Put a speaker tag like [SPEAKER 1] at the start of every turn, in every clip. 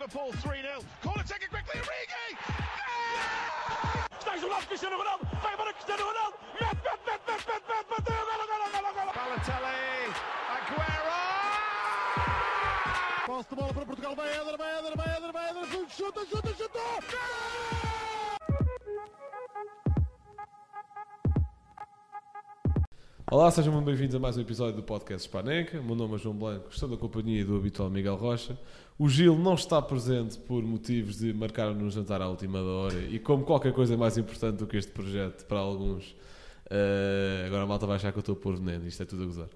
[SPEAKER 1] Liverpool 3-0. Corner taken quickly, Origi! Está isolado Cristiano Ronaldo. Vai embora Cristiano Ronaldo. Mete, mete, mete, mete, mete, mete, mete. Golo, golo, golo, golo. Balotelli. Aguero.
[SPEAKER 2] Posse de bola para Portugal, vai Éder, vai Éder, vai Éder, vai Éder, chuta, chuta, chuta!
[SPEAKER 3] Olá, sejam muito bem-vindos a mais um episódio do podcast Spaneca. O meu nome é João Blanco, estou na companhia do habitual Miguel Rocha. O Gil não está presente por motivos de marcar-nos um jantar à última hora e como qualquer coisa é mais importante do que este projeto para alguns, eh, agora a malta vai achar que eu estou a pôr veneno, isto é tudo a gozar.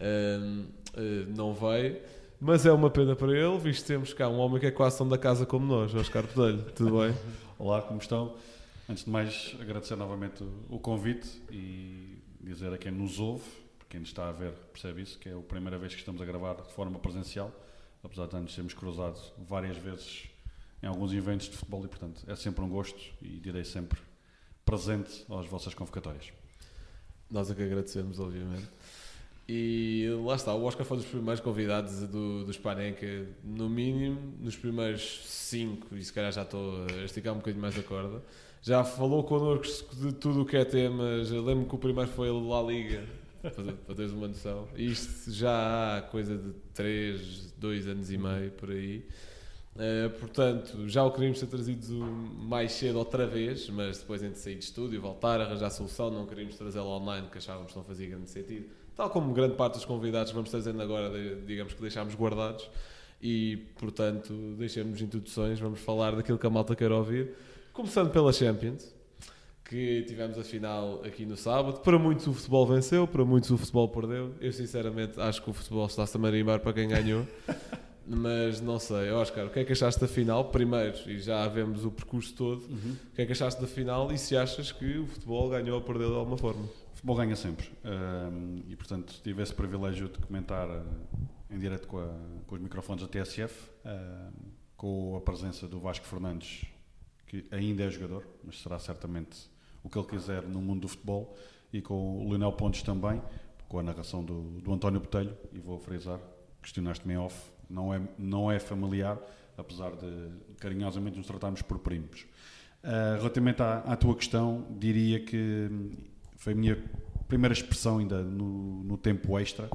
[SPEAKER 3] Eh, eh, não veio, mas é uma pena para ele, visto que temos cá um homem que é quase tão da casa como nós, Oscar Pedelho. Tudo bem?
[SPEAKER 4] Olá, como estão? Antes de mais, agradecer novamente o convite e dizer a quem nos ouve, quem nos está a ver percebe isso, que é a primeira vez que estamos a gravar de forma presencial, apesar de antes termos cruzado várias vezes em alguns eventos de futebol e, portanto, é sempre um gosto e direi sempre presente às vossas convocatórias.
[SPEAKER 3] Nós é que agradecemos, obviamente. E lá está, o Oscar foi um dos primeiros convidados do, do no mínimo, nos primeiros cinco, e se calhar já estou a esticar um bocadinho mais a corda. Já falou connosco de tudo o que é temas. Eu lembro que o primeiro foi La Liga, para, teres uma noção. Isto já há coisa de 3, 2 anos e meio por aí. Uh, portanto, já o queríamos ter trazido mais cedo outra vez, mas depois entre sair de estúdio, voltar, arranjar solução, não queríamos trazê-lo online, que achávamos que não fazia grande sentido. Tal como grande parte dos convidados vamos trazendo agora, digamos que deixámos guardados. E, portanto, deixemos introduções, vamos falar daquilo que a malta quer ouvir. Começando pela Champions, que tivemos a final aqui no sábado. Para muitos o futebol venceu, para muitos o futebol perdeu. Eu sinceramente acho que o futebol está-se a marimbar para quem ganhou. Mas não sei, Oscar, o que é que achaste da final? Primeiro, e já vemos o percurso todo,
[SPEAKER 4] Uhum.
[SPEAKER 3] o que é que achaste da final e se achas que o futebol ganhou ou perdeu de alguma forma?
[SPEAKER 4] O futebol ganha sempre Ahm, e, portanto, tive esse privilégio de comentar ah, em direto com, com os microfones da TSF, ahm, com a presença do Vasco Fernandes, que ainda é jogador, mas será certamente o que ele quiser no mundo do futebol, e com o Leonel Pontes também, com a narração do, do António Botelho, e vou frisar, questionaste-me em off, não é, não é familiar, apesar de carinhosamente nos tratarmos por primos. Ah, relativamente à, à tua questão, diria que foi a minha primeira expressão ainda no, no tempo extra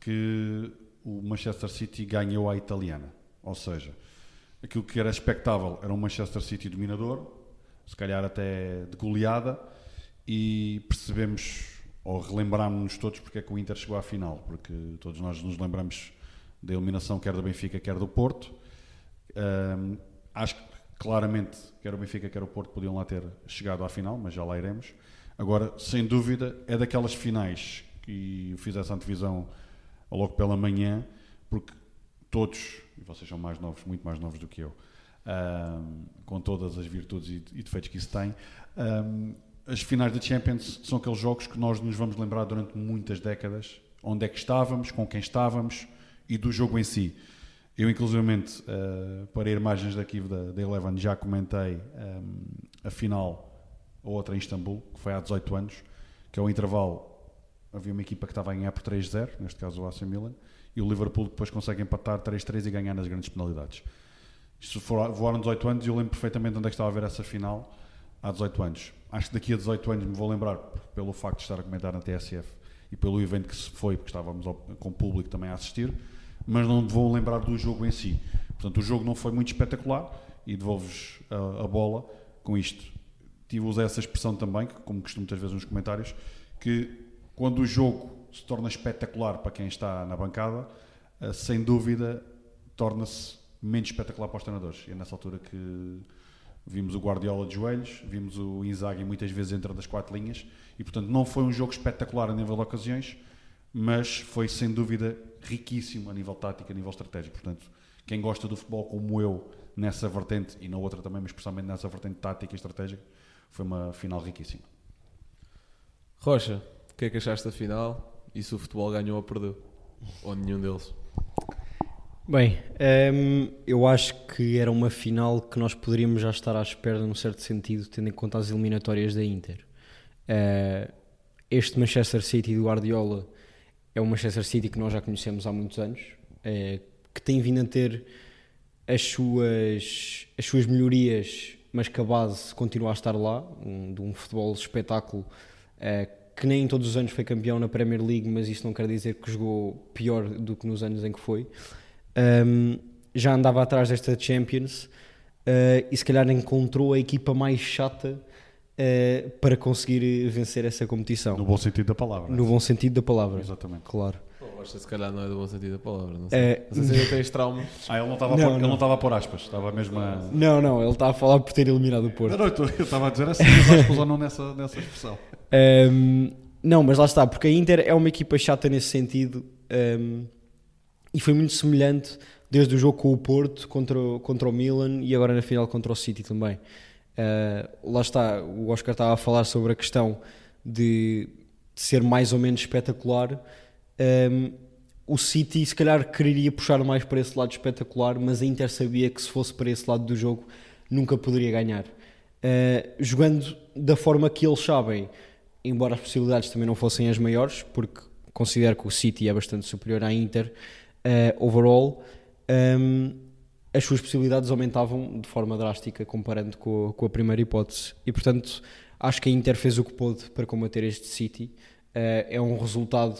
[SPEAKER 4] que o Manchester City ganhou à italiana. Ou seja, aquilo que era expectável era um Manchester City dominador, se calhar até de goleada, e percebemos, ou relembrámos-nos todos porque é que o Inter chegou à final, porque todos nós nos lembramos da eliminação quer do Benfica, quer do Porto. Ahm, acho que claramente quer o Benfica, quer o Porto podiam lá ter chegado à final, mas já lá iremos. Agora, sem dúvida, é daquelas finais que eu fiz essa antevisão logo pela manhã, porque todos, e vocês são mais novos, muito mais novos do que eu, ahm, com todas as virtudes e, defeitos que isso tem, ahm, as finais da Champions são aqueles jogos que nós nos vamos lembrar durante muitas décadas, onde é que estávamos, com quem estávamos e do jogo em si. Eu, inclusivamente, eh, para imagens daqui da, da Eleven, já comentei ehm, a final, a outra em Istambul, que foi há 18 anos, que ao intervalo havia uma equipa que estava a ganhar por 3-0, neste caso o AC Milan, e o Liverpool depois consegue empatar 3-3 e ganhar nas grandes penalidades. Isto for- voaram 18 anos e eu lembro perfeitamente onde é que estava a ver essa final há 18 anos. Acho que daqui a 18 anos me vou lembrar, pelo facto de estar a comentar na TSF e pelo evento que se foi, porque estávamos ao- com o público também a assistir, mas não vou lembrar do jogo em si. Portanto, o jogo não foi muito espetacular e devolvo-vos a, a bola com isto. Tive usar essa expressão também, como costumo muitas vezes nos comentários, que quando o jogo se torna espetacular para quem está na bancada, eh, sem dúvida torna-se menos espetacular para os treinadores. E é nessa altura que vimos o Guardiola de joelhos, vimos o Inzaghi muitas vezes entre das quatro linhas e, portanto, não foi um jogo espetacular a nível de ocasiões, mas foi sem dúvida riquíssimo a nível tático, a nível estratégico. Portanto, quem gosta do futebol como eu, nessa vertente e na outra também, mas especialmente nessa vertente tática e estratégica, foi uma final riquíssima.
[SPEAKER 3] Rocha, o que é que achaste da final e se o futebol ganhou ou perdeu? Ou nenhum deles?
[SPEAKER 5] Bem, hum, eu acho que era uma final que nós poderíamos já estar à espera, num certo sentido, tendo em conta as eliminatórias da Inter. Eh, este Manchester City do Guardiola é o Manchester City que nós já conhecemos há muitos anos, é, que tem vindo a ter as suas, as suas melhorias, mas que a base continua a estar lá, um, de um futebol espetáculo é, que nem todos os anos foi campeão na Premier League, mas isso não quer dizer que jogou pior do que nos anos em que foi. Um, já andava atrás desta Champions uh, e se calhar encontrou a equipa mais chata uh, para conseguir vencer essa competição.
[SPEAKER 4] No bom sentido da palavra.
[SPEAKER 5] No bom sentido da palavra.
[SPEAKER 4] Exatamente.
[SPEAKER 5] Claro.
[SPEAKER 3] Se calhar não é do bom sentido da palavra. Não sei,
[SPEAKER 5] É.
[SPEAKER 3] não sei se ainda tens traumas.
[SPEAKER 4] Ah, ele não estava a
[SPEAKER 5] Não,
[SPEAKER 4] pôr- ele
[SPEAKER 5] não.
[SPEAKER 4] não estava a pôr aspas, estava mesmo a.
[SPEAKER 5] Não, não, ele está a falar por ter eliminado o Porto.
[SPEAKER 4] Não, não, eu tô- eu estava a dizer assim, mas que usou não nessa, nessa expressão.
[SPEAKER 5] Um, não, mas lá está, porque a Inter é uma equipa chata nesse sentido um, e foi muito semelhante desde o jogo com o Porto contra, o- contra o Milan e agora na final contra o City também. Uh, lá está, o Oscar estava a falar sobre a questão de, de ser mais ou menos espetacular. Um, o City se calhar quereria puxar mais para esse lado espetacular, mas a Inter sabia que se fosse para esse lado do jogo nunca poderia ganhar. Uh, jogando da forma que eles sabem, embora as possibilidades também não fossem as maiores, porque considero que o City é bastante superior à Inter uh, overall, um, as suas possibilidades aumentavam de forma drástica comparando com, com a primeira hipótese. E portanto, acho que a Inter fez o que pôde para combater este City. Uh, é um resultado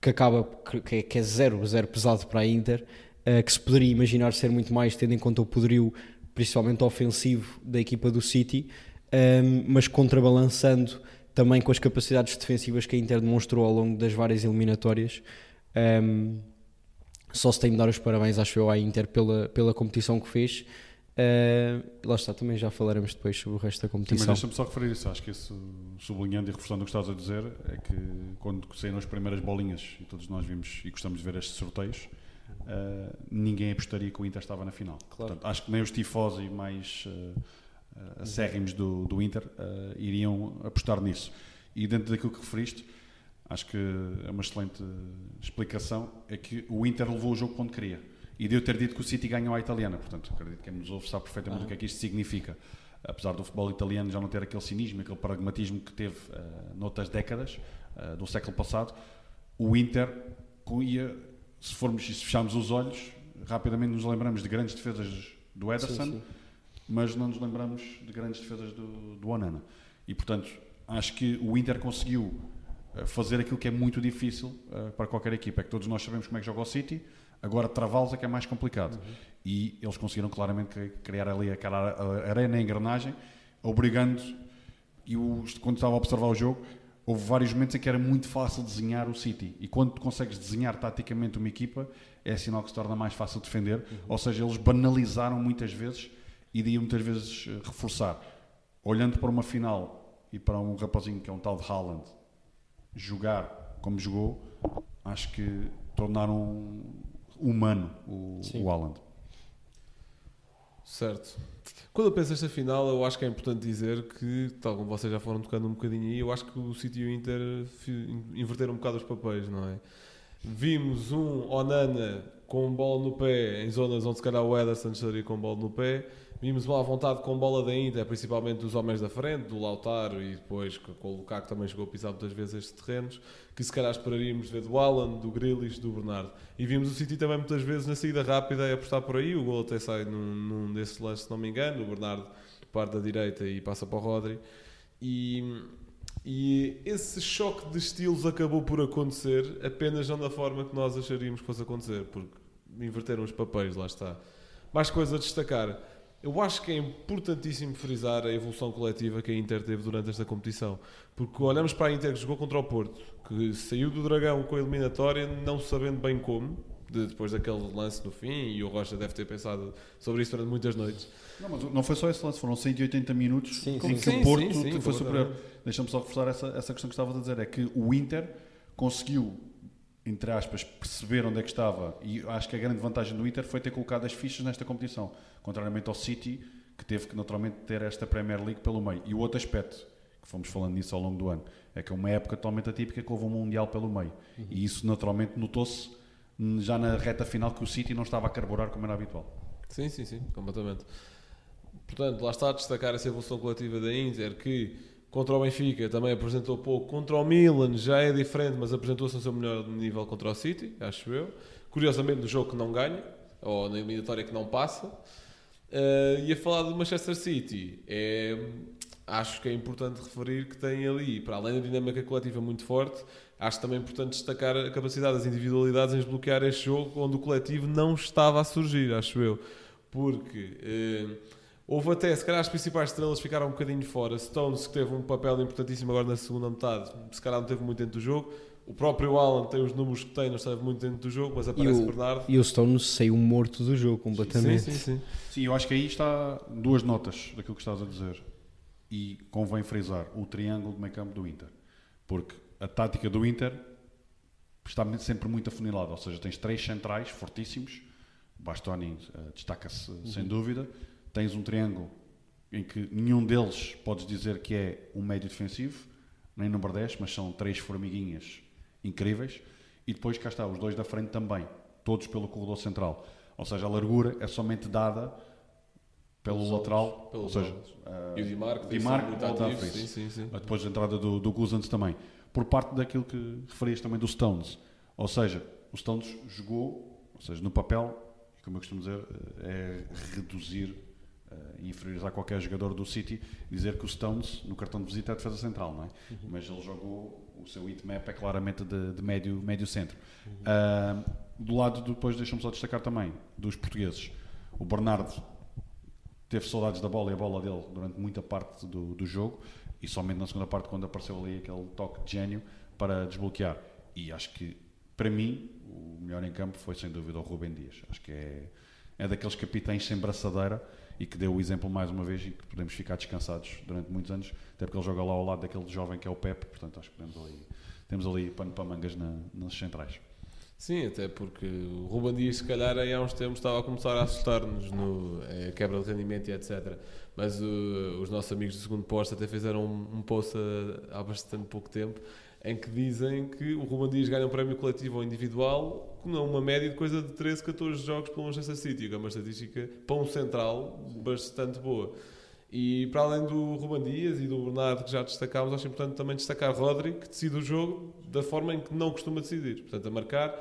[SPEAKER 5] que acaba que é, que é zero, zero pesado para a Inter, uh, que se poderia imaginar ser muito mais, tendo em conta o poderio, principalmente ofensivo, da equipa do City, um, mas contrabalançando também com as capacidades defensivas que a Inter demonstrou ao longo das várias eliminatórias. Um, só se tem de dar os parabéns, acho eu, à Inter pela, pela competição que fez. Uh, lá está, também já falaremos depois sobre o resto da
[SPEAKER 4] Sim, mas
[SPEAKER 5] competição.
[SPEAKER 4] deixa-me só referir isso. Acho que isso, sublinhando e reforçando o que estás a dizer, é que quando saíram as primeiras bolinhas, e todos nós vimos e gostamos de ver estes sorteios, eh, ninguém apostaria que o Inter estava na final.
[SPEAKER 5] Claro.
[SPEAKER 4] Portanto, acho que nem os tifosi mais eh, eh, acérrimos do, do Inter eh, iriam apostar nisso. E dentro daquilo que referiste, acho que é uma excelente explicação, é que o Inter levou o jogo onde queria. E de eu ter dito que o City ganhou à italiana, portanto, acredito que quem nos ouve sabe perfeitamente o que é que isto significa. Apesar do futebol italiano já não ter aquele cinismo, aquele pragmatismo que teve uh, noutras décadas uh, do século passado, o Inter ia, se formos se fecharmos os olhos, rapidamente nos lembramos de grandes defesas do Ederson,
[SPEAKER 5] sim.
[SPEAKER 4] mas não nos lembramos de grandes defesas do, do Onana. E portanto, acho que o Inter conseguiu eh, fazer aquilo que é muito difícil eh, para qualquer equipa, é que todos nós sabemos como é que joga o City, agora travá-los é que é mais complicado. E eles conseguiram claramente cri- criar ali aquela a- arena, a engrenagem, obrigando, e quando estava a observar o jogo, houve vários momentos em que era muito fácil desenhar o City. E quando tu consegues desenhar taticamente uma equipa, é sinal que se torna mais fácil defender. Ou seja, eles banalizaram muitas vezes e daí muitas vezes eh, reforçar. Olhando para uma final e para um rapazinho que é um tal de Haaland jogar como jogou, acho que tornaram humano o,
[SPEAKER 5] Sim.
[SPEAKER 4] o Haaland.
[SPEAKER 3] Certo. Quando eu penso nesta final, eu acho que é importante dizer que, tal como vocês já foram tocando um bocadinho aí, eu acho que o City e o Inter inverteram um bocado os papéis, não é? Vimos um Onana com bola no pé, em zonas onde se calhar o Ederson estaria com bola no pé. Vimos uma vontade com bola da Inter, principalmente dos homens da frente, do Lautaro e depois com o Lukaku também chegou a pisar muitas vezes estes terrenos, que se calhar esperaríamos ver do Alan, do Grealish, do Bernardo. E vimos o City também muitas vezes na saída rápida a apostar por aí, o gol até sai num, num desses lances, se não me engano, o Bernardo parte da direita e passa para o Rodri. E, e esse choque de estilos acabou por acontecer, apenas não da forma que nós acharíamos que fosse acontecer, porque inverteram os papéis, lá está. Mais coisa a destacar. Eu acho que é importantíssimo frisar a evolução coletiva que a Inter teve durante esta competição. Porque olhamos para a Inter que jogou contra o Porto, que saiu do Dragão com a eliminatória, não sabendo bem como, de- depois daquele lance no fim, e o Rocha deve ter pensado sobre isso durante muitas noites.
[SPEAKER 4] Não, mas não foi só esse lance, foram 180 minutos
[SPEAKER 5] Sim,
[SPEAKER 4] em que
[SPEAKER 3] sim.
[SPEAKER 4] o Porto
[SPEAKER 3] Sim,
[SPEAKER 4] foi superior. Deixa-me só reforçar essa, essa questão que estavas a dizer, é que o Inter conseguiu, entre aspas, perceber onde é que estava e acho que a grande vantagem do Inter foi ter colocado as fichas nesta competição, contrariamente ao City, que teve que naturalmente ter esta Premier League pelo meio. E o outro aspecto, que fomos falando nisso ao longo do ano, é que é uma época totalmente atípica que houve um Mundial pelo meio. E isso naturalmente notou-se já na reta final que o City não estava a carburar como era habitual.
[SPEAKER 3] Sim, sim, sim, completamente. Portanto, lá está a destacar essa evolução coletiva da Inter, que Contra o Benfica também apresentou pouco. Contra o Milan já é diferente, mas apresentou-se no seu melhor nível contra o City, acho eu. Curiosamente, no jogo que não ganha, ou na eliminatória que não passa. Uh, e a falar do Manchester City, é, acho que é importante referir que tem ali, para além da dinâmica coletiva muito forte, acho também importante destacar a capacidade das individualidades em desbloquear este jogo onde o coletivo não estava a surgir, acho eu. Porque uh, houve até, se calhar as principais estrelas ficaram um bocadinho fora. Stones, que teve um papel importantíssimo agora na segunda metade, se calhar não teve muito dentro do jogo. O próprio Alan tem os números que tem, não esteve muito dentro do jogo, mas aparece
[SPEAKER 5] e
[SPEAKER 3] o Bernardo.
[SPEAKER 5] E o Stones saiu morto do jogo completamente.
[SPEAKER 3] Sim, sim, sim.
[SPEAKER 4] Sim, eu acho que aí está duas notas daquilo que estás a dizer. E convém frisar o triângulo de meio campo do Inter. Porque a tática do Inter está sempre muito afunilada. Ou seja, tens três centrais fortíssimos. Bastoni uh, destaca-se uhum. sem dúvida. Tens um triângulo em que nenhum deles podes dizer que é um médio defensivo, nem número 10, mas são três formiguinhas incríveis. E depois cá está, os dois da frente também, todos pelo corredor central. Ou seja, a largura é somente dada pelo pelos lateral,
[SPEAKER 3] pelos
[SPEAKER 4] ou seja,
[SPEAKER 3] uh, e o Di Marco,
[SPEAKER 4] Di Marco muito ativo, sim, sim, sim. depois da entrada do, do Guzans também, por parte daquilo que referias também do Stones. Ou seja, o Stones jogou, ou seja, no papel, como eu costumo dizer, é reduzir uh, inferiorizar qualquer jogador do City, dizer que o Stones no cartão de visita é a defesa central, não é? Uhum. Mas ele jogou o seu map é claramente de, de médio, médio centro. Uhum. Uh, do lado depois, deixa-me só destacar também, dos portugueses. O Bernardo teve saudades da bola e a bola dele durante muita parte do, do jogo e somente na segunda parte quando apareceu ali aquele toque de gênio para desbloquear. E acho que, para mim, o melhor em campo foi sem dúvida o Rubem Dias. Acho que é, é daqueles capitães sem braçadeira e que deu o exemplo mais uma vez e que podemos ficar descansados durante muitos anos, até porque ele joga lá ao lado daquele jovem que é o Pep, portanto acho que temos ali, temos ali pano para mangas na, nas centrais.
[SPEAKER 3] Sim, até porque o Ruben Dias, se calhar, aí há uns tempos estava a começar a assustar-nos no é, quebra de rendimento e etc. Mas uh, os nossos amigos do segundo posto até fizeram um, um post há bastante pouco tempo em que dizem que o Ruben Dias ganha um prémio coletivo ou individual com uma média de coisa de 13, 14 jogos pelo Manchester City, que é uma estatística para um central bastante boa. E para além do Ruben Dias e do Bernardo que já destacámos, acho importante também destacar Rodri, que decide o jogo da forma em que não costuma decidir, portanto a marcar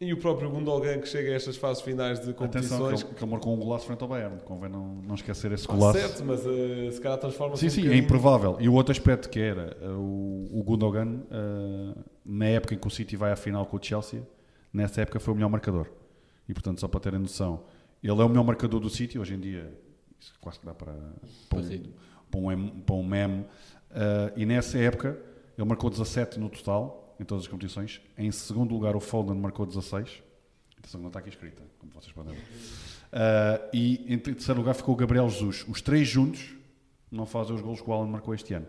[SPEAKER 3] e o próprio Gundogan que chega a estas fases finais de competições.
[SPEAKER 4] Atenção, que ele, que ele marcou um golaço frente ao Bayern, convém não, não esquecer esse golaço.
[SPEAKER 3] Ah, certo, mas uh, se calhar transforma-se
[SPEAKER 4] Sim, um sim, bocadinho... é improvável. E o outro aspecto que era uh, o, o Gundogan, uh, na época em que o City vai à final com o Chelsea, nessa época foi o melhor marcador. E portanto, só para terem noção, ele é o melhor marcador do City, hoje em dia, isso quase que dá para, para, um, para, um, para um meme. e nessa época, ele marcou 17 no total em todas as competições. Em segundo lugar, o Foden marcou 16. Atenção, não está aqui escrita, como vocês podem ver. Uh, e em terceiro lugar ficou o Gabriel Jesus. Os três juntos não fazem os gols que o Alan marcou este ano.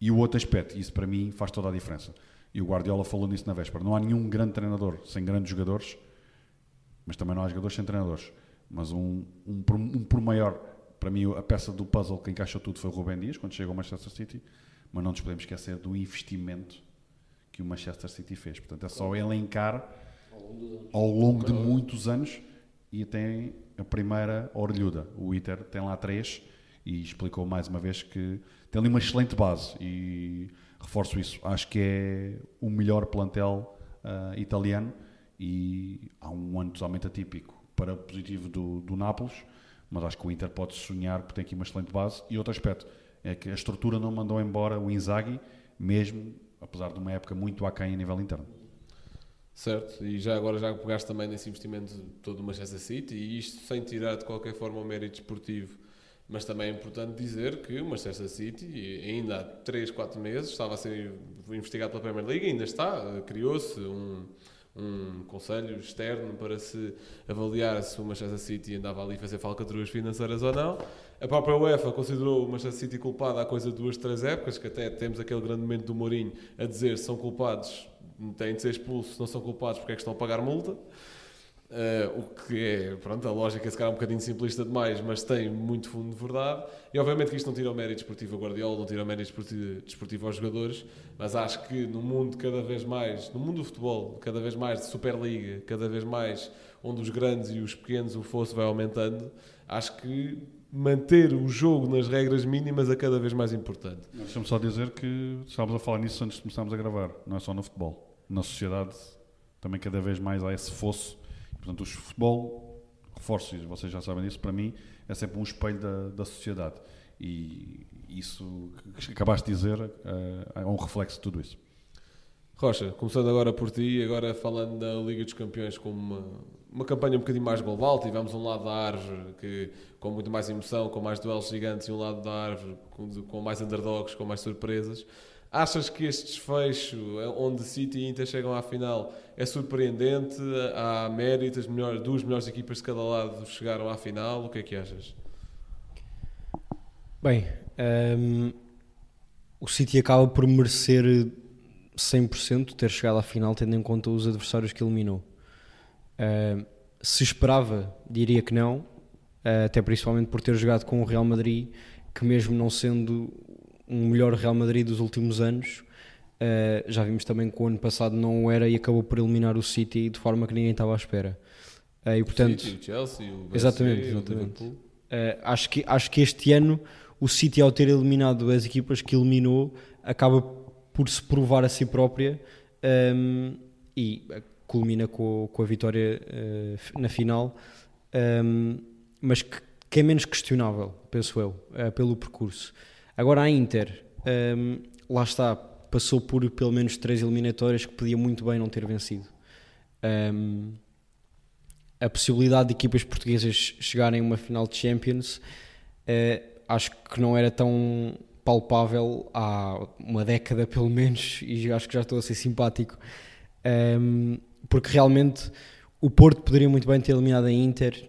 [SPEAKER 4] E o outro aspecto, isso para mim faz toda a diferença. E o Guardiola falou nisso na véspera. Não há nenhum grande treinador sem grandes jogadores, mas também não há jogadores sem treinadores. Mas um, um, um por maior, para mim, a peça do puzzle que encaixou tudo foi o Rubem Dias, quando chegou ao Manchester City. Mas não nos podemos esquecer do investimento que o Manchester City fez. Portanto, é só elencar ao longo de muitos anos e tem a primeira orelhuda. O Inter tem lá três e explicou mais uma vez que tem ali uma excelente base e reforço isso. Acho que é o melhor plantel uh, italiano e há um ano totalmente atípico para positivo do, do Nápoles, mas acho que o Inter pode sonhar porque tem aqui uma excelente base. E outro aspecto é que a estrutura não mandou embora o Inzaghi, mesmo apesar de uma época muito aquém a nível interno.
[SPEAKER 3] Certo, e já agora já pegaste também nesse investimento todo do Manchester City, e isto sem tirar de qualquer forma o mérito esportivo, mas também é importante dizer que o Manchester City, ainda há 3, 4 meses, estava a ser investigado pela Premier League, ainda está, criou-se um, um conselho externo para se avaliar se o Manchester City andava ali a fazer falcatruas financeiras ou não. A própria UEFA considerou o Manchester City culpado há coisa de duas, três épocas, que até temos aquele grande momento do Mourinho a dizer se são culpados, têm de ser expulsos, se não são culpados, porque é que estão a pagar multa. Uh, o que é, pronto, a lógica se calhar é um bocadinho simplista demais, mas tem muito fundo de verdade. E obviamente que isto não tira o mérito desportivo ao Guardiola, não tira o mérito desportivo aos jogadores, mas acho que no mundo cada vez mais, no mundo do futebol, cada vez mais de Superliga, cada vez mais onde os grandes e os pequenos o fosso vai aumentando, acho que manter o jogo nas regras mínimas é cada vez mais importante.
[SPEAKER 4] Deixa-me só dizer que estávamos a falar nisso antes de começarmos a gravar, não é só no futebol. Na sociedade também cada vez mais há esse fosso Portanto, o futebol, reforço, vocês já sabem disso, para mim é sempre um espelho da, da sociedade. E isso que acabaste de dizer é, é um reflexo de tudo isso.
[SPEAKER 3] Rocha, começando agora por ti, agora falando da Liga dos Campeões como uma, uma campanha um bocadinho mais global, tivemos um lado da árvore que, com muito mais emoção, com mais duelos gigantes, e um lado da árvore com, com mais underdogs, com mais surpresas. Achas que este desfecho, onde City e Inter chegam à final, é surpreendente? Há mérito, as melhores, duas melhores equipas de cada lado chegaram à final? O que é que achas?
[SPEAKER 5] Bem, um, o City acaba por merecer 100% ter chegado à final, tendo em conta os adversários que eliminou. Uh, se esperava, diria que não, uh, até principalmente por ter jogado com o Real Madrid, que mesmo não sendo um melhor Real Madrid dos últimos anos. Uh, já vimos também que o ano passado não o era e acabou por eliminar o City de forma que ninguém estava à espera. Uh, e, portanto,
[SPEAKER 3] o City, o Chelsea, o
[SPEAKER 5] exatamente, exatamente. Uh, acho, que, acho que este ano o City, ao ter eliminado as equipas que eliminou, acaba por se provar a si própria um, e culmina com, com a vitória na final, um, mas que, que, é menos questionável, penso eu, pelo percurso. Agora a Inter, um, lá está, passou por pelo menos três eliminatórias que podia muito bem não ter vencido. Um, a possibilidade de equipas portuguesas chegarem a uma final de Champions uh, acho que não era tão palpável há uma década pelo menos e acho que já estou a ser simpático um, porque realmente o Porto poderia muito bem ter eliminado a Inter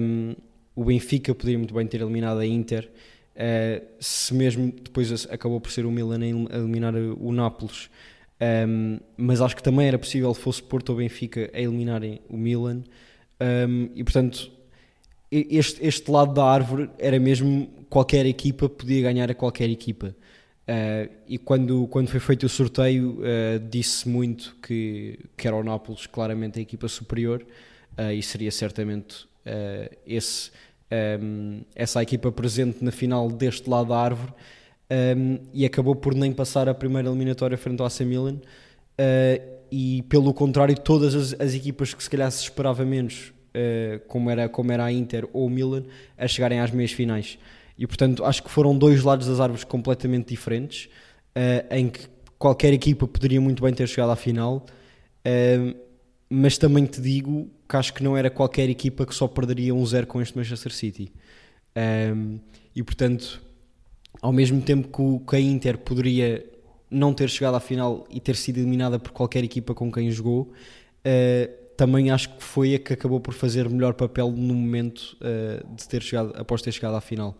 [SPEAKER 5] um, o Benfica poderia muito bem ter eliminado a Inter Uh, se mesmo depois acabou por ser o Milan a eliminar o Nápoles, um, ehm, mas acho que também era possível, fosse Porto ou Benfica, a eliminarem o Milan, um, ehm, e portanto, este, este lado da árvore era mesmo qualquer equipa podia ganhar a qualquer equipa. Uh, e quando, quando foi feito o sorteio, uh, disse muito que, que era o Nápoles claramente a equipa superior, uh, e seria certamente esse um, essa equipa presente na final deste lado da árvore um, e acabou por nem passar a primeira eliminatória frente ao AC Milan. Uh, e pelo contrário todas as, as, equipas que se calhar se esperava menos uh, como, era, como era a Inter ou o Milan a chegarem às meias finais. E portanto acho que foram dois lados das árvores completamente diferentes uh, em que qualquer equipa poderia muito bem ter chegado à final. Mas também te digo que acho que não era qualquer equipa que só perderia um zero com este Manchester City. Um, e portanto, ao mesmo tempo que, o, que a Inter poderia não ter chegado à final e ter sido eliminada por qualquer equipa com quem jogou, uh, também acho que foi a que acabou por fazer melhor papel no momento uh, de ter chegado, após ter chegado à final.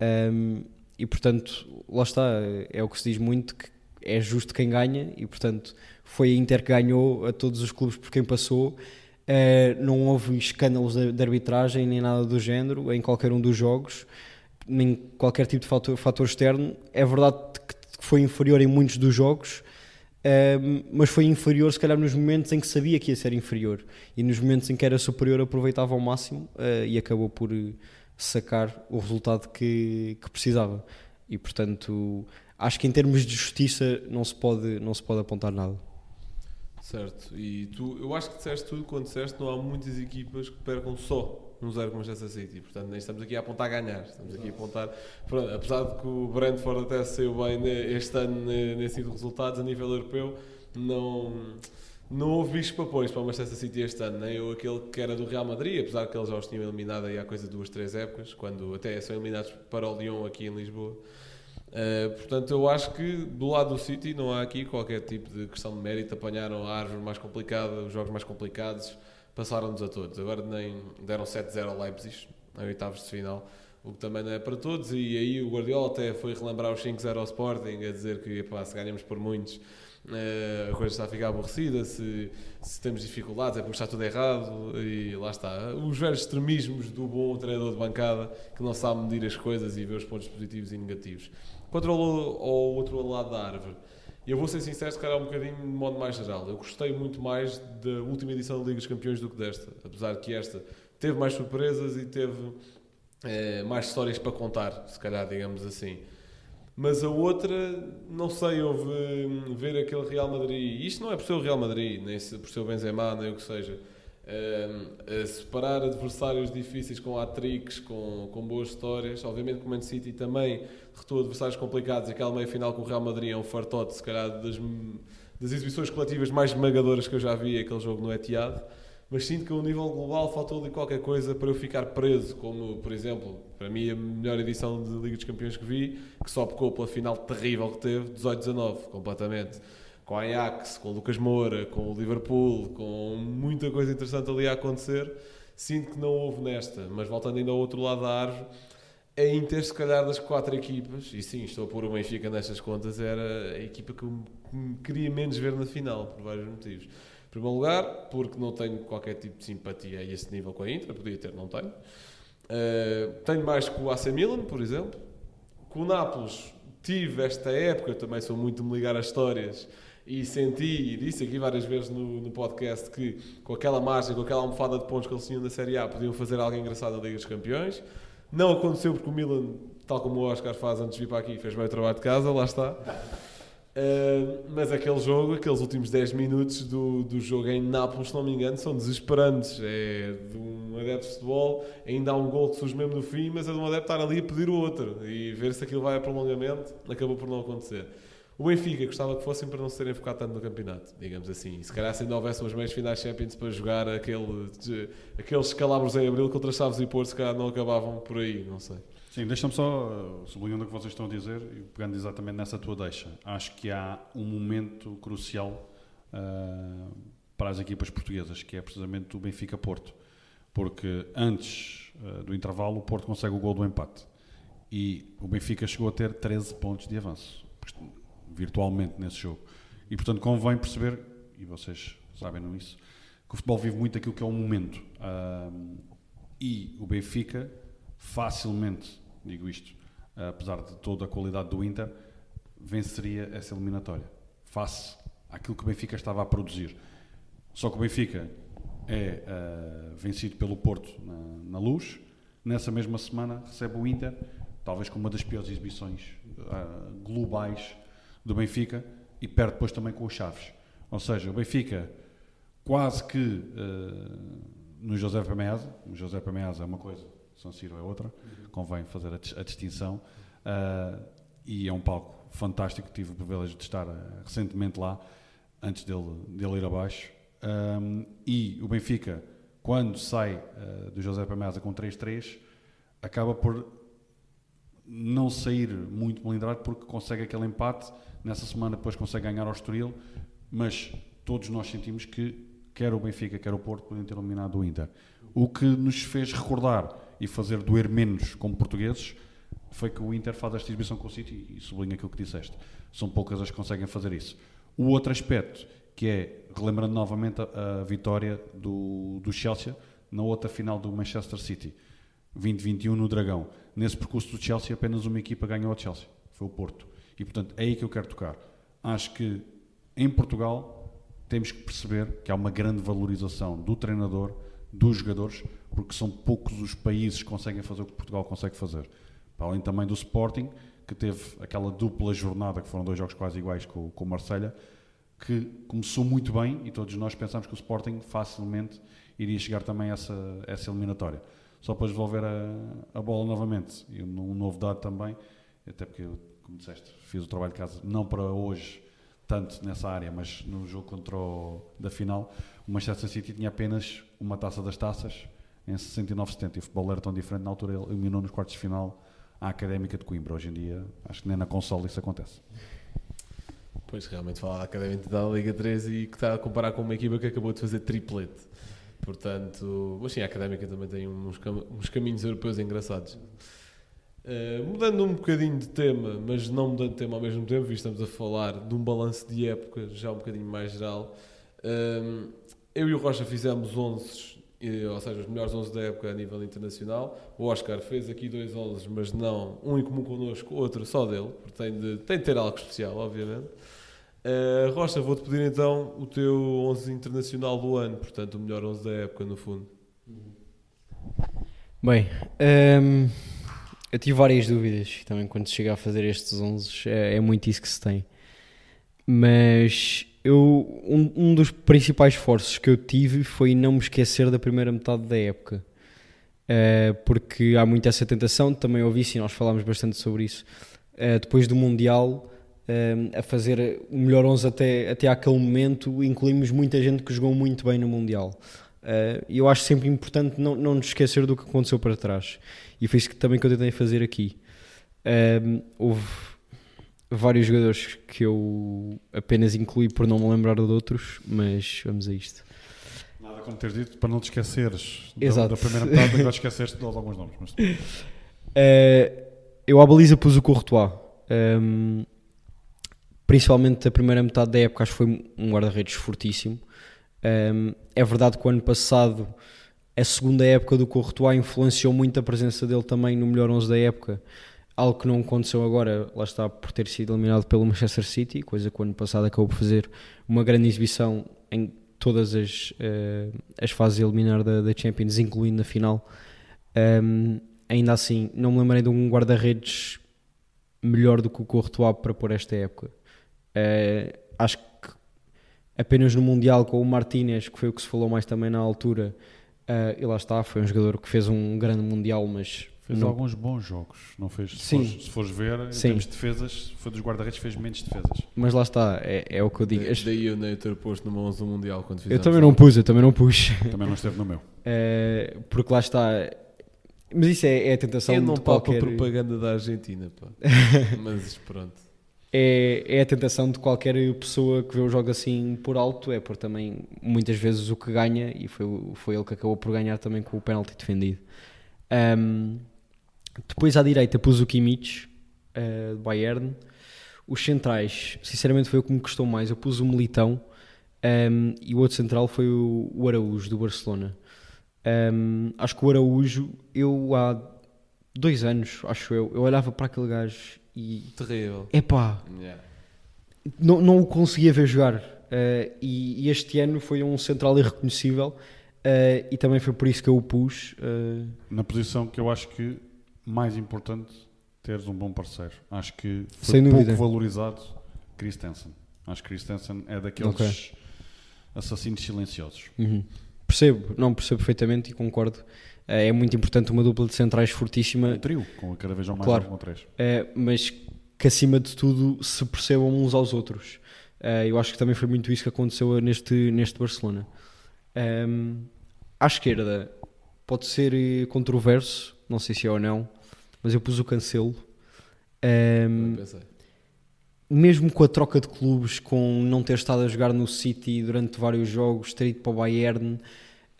[SPEAKER 5] Um, e portanto, lá está, é o que se diz muito que é justo quem ganha e portanto foi a Inter que ganhou a todos os clubes por quem passou Uh, não houve escândalos de, de, arbitragem nem nada do género em qualquer um dos jogos, nem qualquer tipo de fator, fator externo. É verdade que, foi inferior em muitos dos jogos, uh, mas foi inferior, se calhar, nos momentos em que sabia que ia ser inferior e nos momentos em que era superior, aproveitava ao máximo uh, e acabou por sacar o resultado que, que precisava. E portanto, acho que em termos de justiça não se pode, não se pode apontar nada.
[SPEAKER 3] Certo, e tu, eu acho que disseste tudo quando disseste não há muitas equipas que percam só um zero com Manchester City, portanto nem estamos aqui a apontar a ganhar, estamos aqui a apontar, pronto, apesar de que o Brentford até saiu bem este ano nesse tipo de resultados a nível europeu, não, não houve bichos papões para o Manchester City este ano, nem eu aquele que era do Real Madrid, apesar que eles já os tinham eliminado aí há coisa de duas, três épocas, quando até são eliminados para o Lyon aqui em Lisboa. Uh, portanto, eu acho que do lado do City não há aqui qualquer tipo de questão de mérito. Apanharam a árvore mais complicada, os jogos mais complicados, passaram-nos a todos. Agora nem deram 7-0 ao Leipzig, em oitavos de final, o que também não é para todos. E aí o Guardiola até foi relembrar os 5-0 ao Sporting, a dizer que epá, se ganhamos por muitos eh, a coisa está a ficar aborrecida, se, se temos dificuldades é porque está tudo errado e lá está. Os velhos extremismos do bom treinador de bancada que não sabe medir as coisas e ver os pontos positivos e negativos. Quanto ao, outro lado da árvore, eu vou ser sincero, se calhar um bocadinho de modo mais geral. Eu gostei muito mais da última edição da Liga dos Campeões do que desta, apesar que esta teve mais surpresas e teve eh, mais histórias para contar, se calhar, digamos assim. Mas a outra, não sei, houve hum, ver aquele Real Madrid. Isto não é por ser o Real Madrid, nem por ser o Benzema, nem o que seja. Hum, a separar adversários difíceis com hat-tricks, com, com boas histórias. Obviamente que o Man City também retou adversários complicados. Aquela meia final com o Real Madrid é um fartote, se calhar, das, das exibições coletivas mais esmagadoras que eu já vi, aquele jogo no Etihad mas sinto que a um nível global faltou ali qualquer coisa para eu ficar preso, como, por exemplo, para mim a melhor edição de Liga dos Campeões que vi, que só pecou pela final terrível que teve, 18-19, completamente. Com a Ajax, com o Lucas Moura, com o Liverpool, com muita coisa interessante ali a acontecer. Sinto que não houve nesta, mas voltando ainda ao outro lado da árvore, a Inter, se calhar, das quatro equipas, e sim, estou a pôr o Benfica nestas contas, era a equipa que queria menos ver na final, por vários motivos. Em primeiro lugar, porque não tenho qualquer tipo de simpatia a esse nível com a Inter, podia ter, não tenho. Uh, tenho mais com o AC Milan, por exemplo. Com o Nápoles, tive esta época, também sou muito de me ligar a histórias, e senti, e disse aqui várias vezes no, no podcast, que com aquela margem, com aquela almofada de pontos que eles tinham na Série A, podiam fazer algo engraçado na Liga dos Campeões. Não aconteceu porque o Milan, tal como o Oscar faz antes de vir para aqui, fez bem o trabalho de casa, lá está. Uh, mas aquele jogo, aqueles últimos 10 minutos do, do jogo em Nápoles, se não me engano, são desesperantes. É de um adepto de futebol, ainda há um gol que surge mesmo no fim, mas é de um adepto estar ali a pedir o outro e ver se aquilo vai a prolongamento. Acabou por não acontecer. O Benfica gostava que fossem para não se terem focado tanto no campeonato, digamos assim. E se calhar se ainda houvesse umas meias finais Champions para jogar aquele, aqueles escalabros em abril contra Chaves e Porto, se calhar não acabavam por aí, não sei.
[SPEAKER 4] Sim, deixa-me só, uh, sublinhando o que vocês estão a dizer e pegando exatamente nessa tua deixa. Acho que há um momento crucial uh, para as equipas portuguesas, que é precisamente o Benfica-Porto. Porque antes uh, do intervalo, o Porto consegue o gol do empate. E o Benfica chegou a ter 13 pontos de avanço, virtualmente nesse jogo. E portanto convém perceber, e vocês sabem isso, que o futebol vive muito aquilo que é o momento. Um, e o Benfica facilmente, digo isto, apesar de toda a qualidade do Inter, venceria essa eliminatória, face àquilo que o Benfica estava a produzir. Só que o Benfica é uh, vencido pelo Porto na, na luz, nessa mesma semana recebe o Inter, talvez com uma das piores exibições uh, globais do Benfica, e perde depois também com os Chaves. Ou seja, o Benfica quase que uh, no José Pameasa, o José Pameasa é uma coisa, São Ciro é outra, convém fazer a, a distinção, uh, e é um palco fantástico, tive o privilégio de estar uh, recentemente lá, antes dele, dele ir abaixo, um, e o Benfica, quando sai do José Pameasa com 3-3, acaba por não sair muito melindrado porque consegue aquele empate, nessa semana depois consegue ganhar ao Estoril, mas todos nós sentimos que quer o Benfica, quer o Porto podem ter eliminado o Inter. O que nos fez recordar e fazer doer menos como portugueses foi que o Inter faz esta exibição com o City e sublinha aquilo que disseste. São poucas as que conseguem fazer isso. O outro aspecto, que é, relembrando novamente a, a vitória do, do Chelsea na outra final do Manchester City, 2021 no Dragão. Nesse percurso do Chelsea, apenas uma equipa ganhou ao Chelsea, foi o Porto. E portanto, é aí que eu quero tocar. Acho que em Portugal temos que perceber que há uma grande valorização do treinador, dos jogadores, porque são poucos os países que conseguem fazer o que Portugal consegue fazer. Para além também do Sporting, que teve aquela dupla jornada, que foram dois jogos quase iguais com, com o Marselha, que começou muito bem e todos nós pensámos que o Sporting facilmente iria chegar também a essa, a essa eliminatória. Só para devolver a, a bola novamente, e um novo dado também, até porque, eu, como disseste, fiz o trabalho de casa, não para hoje, tanto nessa área, mas no jogo contra o, da final, o Manchester City tinha apenas uma taça das taças em 69-70 e o futebol era tão diferente, na altura ele eliminou nos quartos de final a Académica de Coimbra. Hoje em dia, acho que nem na console isso acontece.
[SPEAKER 3] Pois, realmente falar da Académica da Liga 3 e que está a comparar com uma equipa que acabou de fazer triplete. Portanto, mas sim, a Académica também tem uns, cam uns caminhos europeus engraçados. Uh, mudando um bocadinho de tema, mas não mudando de tema ao mesmo tempo, visto estamos a falar de um balanço de época já um bocadinho mais geral. Um, eu e o Rocha fizemos 11, eh, ou seja, os melhores 11 da época a nível internacional. O Oscar fez aqui dois 11, mas não um em comum connosco, outro só dele, porque tem de, tem de ter algo especial, obviamente. Uh, Rocha, vou-te pedir então o teu 11 internacional do ano, portanto, o melhor 11 da época, no fundo.
[SPEAKER 5] Bem, um, eu tive várias dúvidas também quando se chega a fazer estes 11, é, é muito isso que se tem. Mas eu, um, um, dos principais esforços que eu tive foi não me esquecer da primeira metade da época. Uh, porque há muito essa tentação, também ouvi sim, nós falámos bastante sobre isso. Uh, depois do Mundial, uh, a fazer o melhor 11 até, até aquele momento, incluímos muita gente que jogou muito bem no Mundial. E eu acho sempre importante não, não nos esquecer do que aconteceu para trás. E foi isso que, também que eu tentei fazer aqui. houve vários jogadores que eu apenas incluí por não me lembrar de outros, mas vamos a isto.
[SPEAKER 4] Nada como ter dito para não te esqueceres Exato. Da, da primeira metade, agora esqueceste de alguns nomes. Mas...
[SPEAKER 5] Uh, eu à baliza pus o Courtois. Um, ehm, principalmente a primeira metade da época, acho que foi um guarda-redes fortíssimo. Um, é verdade que o ano passado, a segunda época do Courtois influenciou muito a presença dele também no melhor 11 da época algo que não aconteceu agora, lá está, por ter sido eliminado pelo Manchester City, coisa que o ano passado acabou por fazer uma grande exibição em todas as, uh, as fases eliminar da, da Champions, incluindo na final. Um, ainda assim, não me lembrei de um guarda-redes melhor do que o Courtois para pôr esta época. Uh, acho que apenas no Mundial com o Martínez, que foi o que se falou mais também na altura, uh, e lá está, foi um jogador que fez um grande Mundial, mas
[SPEAKER 4] Fez não. alguns bons jogos, não fez? Se, Sim. Fores, se fores ver, em Sim. termos de defesas, foi dos guarda-redes fez menos defesas.
[SPEAKER 5] Mas lá está, é, é o que eu digo.
[SPEAKER 3] Da, daí eu nem ter posto no 11 Mundial quando
[SPEAKER 5] Eu também não pus, eu também não pus.
[SPEAKER 4] Também não esteve no meu.
[SPEAKER 5] É, porque lá está. Mas isso é, é a tentação eu
[SPEAKER 3] não
[SPEAKER 5] de qualquer...
[SPEAKER 3] propaganda da Argentina, pá. Mas pronto.
[SPEAKER 5] É, é a tentação de qualquer pessoa que vê o jogo assim por alto, é por também muitas vezes o que ganha, e foi, foi ele que acabou por ganhar também com o penalti defendido. Um, depois à direita pus o Kimmich, uh, de Bayern. Os centrais, sinceramente, foi o que me custou mais. Eu pus o Militão um, e o outro central foi o, o Araújo, do Barcelona. Um, acho que o Araújo, eu há dois anos, acho eu, eu olhava para aquele gajo e.
[SPEAKER 3] Terrível.
[SPEAKER 5] Epá! Yeah. Não, não o conseguia ver jogar. Uh, e, e, este ano foi um central irreconhecível. Uh, e também foi por isso que eu o pus. Uh...
[SPEAKER 4] Na posição que eu acho que mais importante teres um bom parceiro. Acho que foi Sem pouco dúvida. valorizado Christensen. Acho que Christensen é daqueles okay. assassinos silenciosos.
[SPEAKER 5] Uhum. Percebo, não percebo perfeitamente e concordo. Eh, é muito importante uma dupla de centrais fortíssima.
[SPEAKER 4] Um trio, com cada vez mais claro, um três.
[SPEAKER 5] É, mas que acima de tudo se percebam uns aos outros. Eh, eu acho que também foi muito isso que aconteceu neste, neste Barcelona. Um, à esquerda pode ser controverso, não sei se é ou não, mas eu pus o cancelo. Um, mesmo com a troca de clubes, com não ter estado a jogar no City durante vários jogos, ter ido para o Bayern,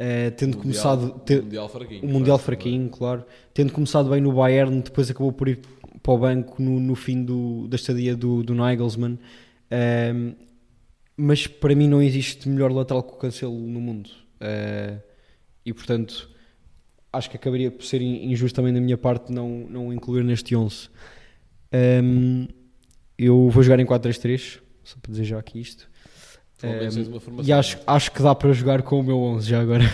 [SPEAKER 5] uh, tendo mundial, começado. Ter,
[SPEAKER 3] mundial fraquinho.
[SPEAKER 5] O Mundial claro, fraquinho, claro. Tendo começado bem no Bayern, depois acabou por ir para o banco no, no fim do, da estadia do, do Nagelsmann. Um, mas para mim não existe melhor lateral que o Cancelo no mundo. Uh, e portanto, acho que acabaria por ser injusto também da minha parte não, não incluir neste 11. Um, eu vou jogar em 4-3-3, só para dizer já aqui isto. Um, e acho, acho que dá para jogar com o meu 11 já agora.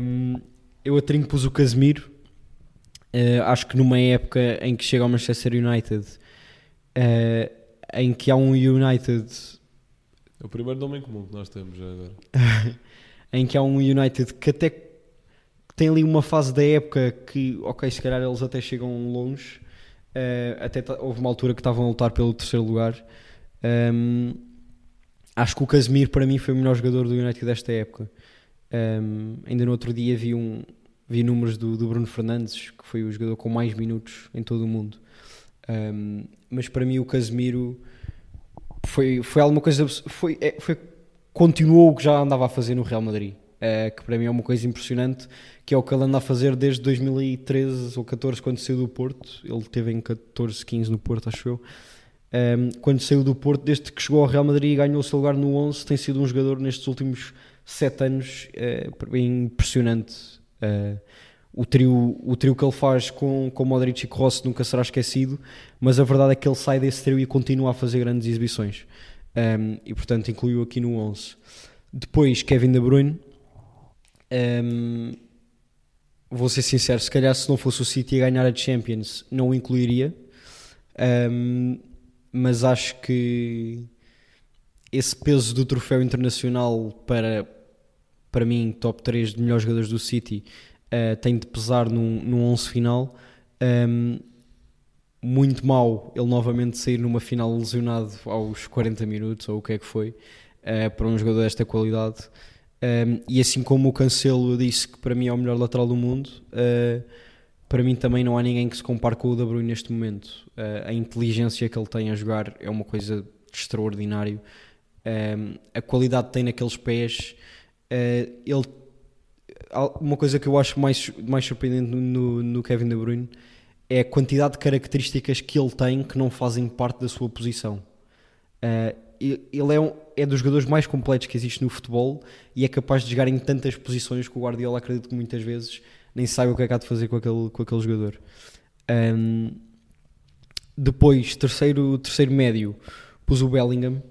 [SPEAKER 5] um, eu a trinco pus o Casemiro. Uh, acho que numa época em que chega ao Manchester United, uh, em que há um United.
[SPEAKER 3] É o primeiro nome em comum que nós temos já agora.
[SPEAKER 5] em que há um United que até tem ali uma fase da época que, ok, se calhar eles até chegam longe. Uh, até houve uma altura que estavam a lutar pelo terceiro lugar. Um, acho que o Casemiro para mim foi o melhor jogador do United desta época. Um, ainda no outro dia vi, um, vi números do, do, Bruno Fernandes, que foi o jogador com mais minutos em todo o mundo. Um, mas para mim o Casemiro foi, foi alguma coisa. Foi, é, foi, continuou o que já andava a fazer no Real Madrid. eh, que para mim é uma coisa impressionante, que é o que ele anda a fazer desde 2013 ou 14, quando saiu do Porto. Ele teve em 14, 15 no Porto, acho eu. Um, quando saiu do Porto, desde que chegou ao Real Madrid e ganhou o seu lugar no 11, tem sido um jogador nestes últimos 7 anos uh, impressionante. Uh, o, trio, o trio que ele faz com, com Modric e Kroos nunca será esquecido, mas a verdade é que ele sai desse trio e continua a fazer grandes exibições. Um, e portanto incluiu aqui no 11. Depois Kevin De Bruyne. Um, vou ser sincero, se calhar se não fosse o City a ganhar a Champions, não o incluiria. Um, mas acho que esse peso do troféu internacional para, para mim, top 3 de melhores jogadores do City, uh, tem de pesar num, num 11 final. Um, muito mal ele novamente sair numa final lesionado aos 40 minutos, ou o que é que foi, uh, para um jogador desta qualidade. Um, e assim como o Cancelo disse que para mim é o melhor lateral do mundo, uh, para mim também não há ninguém que se compare com o De Bruyne neste momento. Uh, a inteligência que ele tem a jogar é uma coisa extraordinária. Um, a qualidade que tem naqueles pés. Uh, ele, uma coisa que eu acho mais, mais surpreendente no, no Kevin De Bruyne é a quantidade de características que ele tem que não fazem parte da sua posição. Uh, ele é, um, é dos jogadores mais completos que existe no futebol e é capaz de jogar em tantas posições que o Guardiola acredito que muitas vezes nem sabe o que é que há de fazer com aquele, com aquele jogador. Um, depois, terceiro, terceiro médio, pus o Bellingham.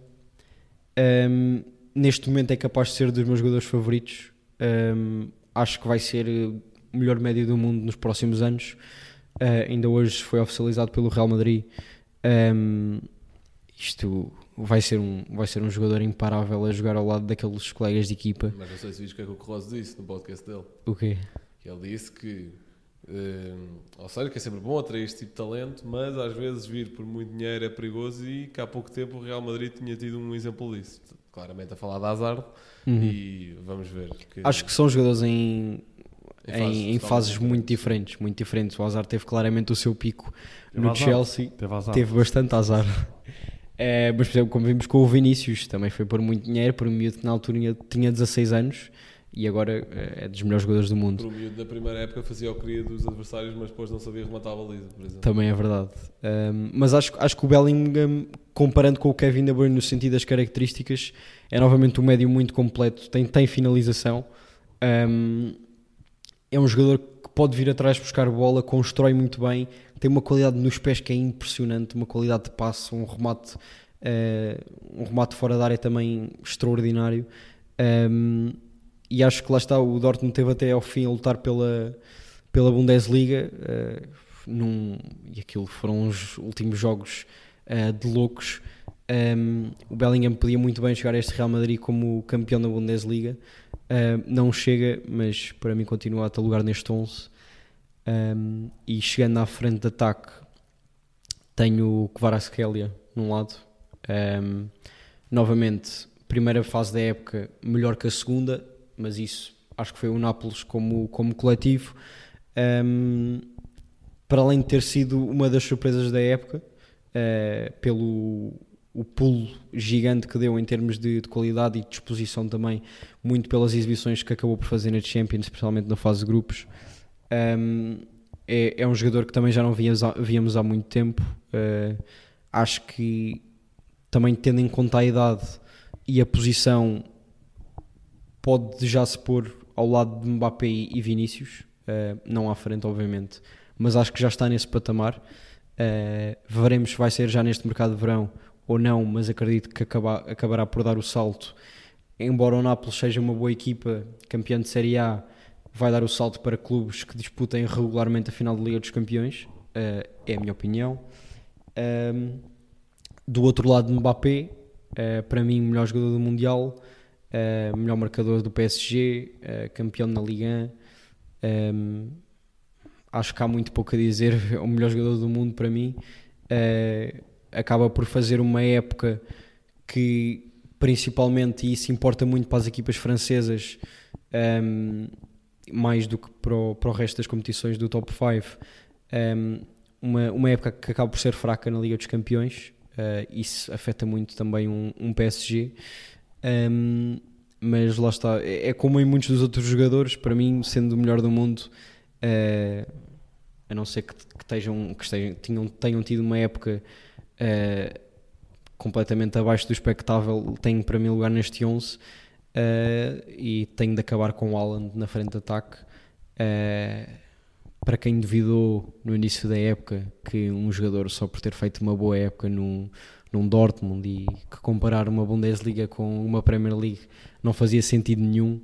[SPEAKER 5] Um, neste momento é capaz de ser dos meus jogadores favoritos. Um, acho que vai ser o melhor médio do mundo nos próximos anos. Uh, ainda hoje foi oficializado pelo Real Madrid. Um, isto vai ser, um, vai ser um jogador imparável a jogar ao lado daqueles colegas de equipa.
[SPEAKER 3] Mas não sei se viste o que é que o Kroos disse no podcast dele.
[SPEAKER 5] O quê?
[SPEAKER 3] Que ele disse que, uh, ou seja, que é sempre bom atrair este tipo de talento, mas às vezes vir por muito dinheiro é perigoso e que há pouco tempo o Real Madrid tinha tido um exemplo disso. Claramente a falar de Hazard
[SPEAKER 5] Uhum.
[SPEAKER 3] e vamos ver. Que,
[SPEAKER 5] Acho que são jogadores em,
[SPEAKER 3] Em fases
[SPEAKER 5] em fases muito
[SPEAKER 3] diferentes.
[SPEAKER 5] muito diferentes. O Hazard teve claramente o seu pico
[SPEAKER 4] Teve
[SPEAKER 5] no
[SPEAKER 4] azar.
[SPEAKER 5] Chelsea,
[SPEAKER 4] Teve azar.
[SPEAKER 5] teve bastante azar. Eh, mas, por exemplo, como vimos com o Vinícius, também foi por muito dinheiro, por um miúdo que na altura tinha, tinha 16 anos e agora eh, é dos melhores jogadores do mundo.
[SPEAKER 3] Um miúdo na primeira época fazia o que queria dos adversários, mas depois não sabia rematar a baliza, por exemplo.
[SPEAKER 5] Também é verdade. Um, mas acho, acho que o Bellingham, comparando com o Kevin De Bruyne no sentido das características, é novamente um médio muito completo. Tem, tem finalização. Um, é um jogador que pode vir atrás buscar bola, constrói muito bem, tem uma qualidade nos pés que é impressionante, uma qualidade de passe, um remate, eh, um remate fora da área também extraordinário. Um, e acho que lá está, o Dortmund teve até ao fim a lutar pela, pela Bundesliga, eh, num, e aquilo foram os últimos jogos eh, de loucos. Um, o Bellingham podia muito bem chegar a este Real Madrid como campeão da Bundesliga. Uh, não chega, mas para mim continua a ter lugar neste 11. Um, e chegando à frente de ataque, tenho o Kvaratskhelia num lado. Um, novamente, primeira fase da época melhor que a segunda, mas isso acho que foi o Nápoles como, como coletivo. Um, para além de ter sido uma das surpresas da época, uh, pelo o pulo gigante que deu em termos de, de qualidade e disposição também, muito pelas exibições que acabou por fazer na Champions, especialmente na fase de grupos. Um, é, é um jogador que também já não víamos há, víamos há muito tempo. Uh, acho que também tendo em conta a idade e a posição, pode já se pôr ao lado de Mbappé e, Vinícius, uh, não à frente, obviamente, mas acho que já está nesse patamar. Uh, veremos se vai ser já neste mercado de verão ou não, mas acredito que acaba, acabará por dar o salto. Embora o Nápoles seja uma boa equipa, campeão de Série A, vai dar o salto para clubes que disputem regularmente a final da Liga dos Campeões, uh, é a minha opinião. Um, do outro lado, Mbappé, uh, para mim, melhor jogador do Mundial, uh, melhor marcador do PSG, campeão na Liga 1. Um, acho que há muito pouco a dizer, é o melhor jogador do mundo para mim. acaba por fazer uma época que, principalmente, e isso importa muito para as equipas francesas, um, mais do que para o, para o resto das competições do top 5, um, uma, uma época que acaba por ser fraca na Liga dos Campeões, uh, isso afeta muito também um, um PSG. Um, mas lá está, é, é como em muitos dos outros jogadores, para mim, sendo o melhor do mundo, eh, a não ser que, que, estejam, que estejam, tenham tido uma época eh, completamente abaixo do expectável, tenho para mim lugar neste 11 eh, e tenho de acabar com o Haaland na frente de ataque. Para quem duvidou no início da época que um jogador só por ter feito uma boa época num, num Dortmund e que comparar uma Bundesliga com uma Premier League não fazia sentido nenhum,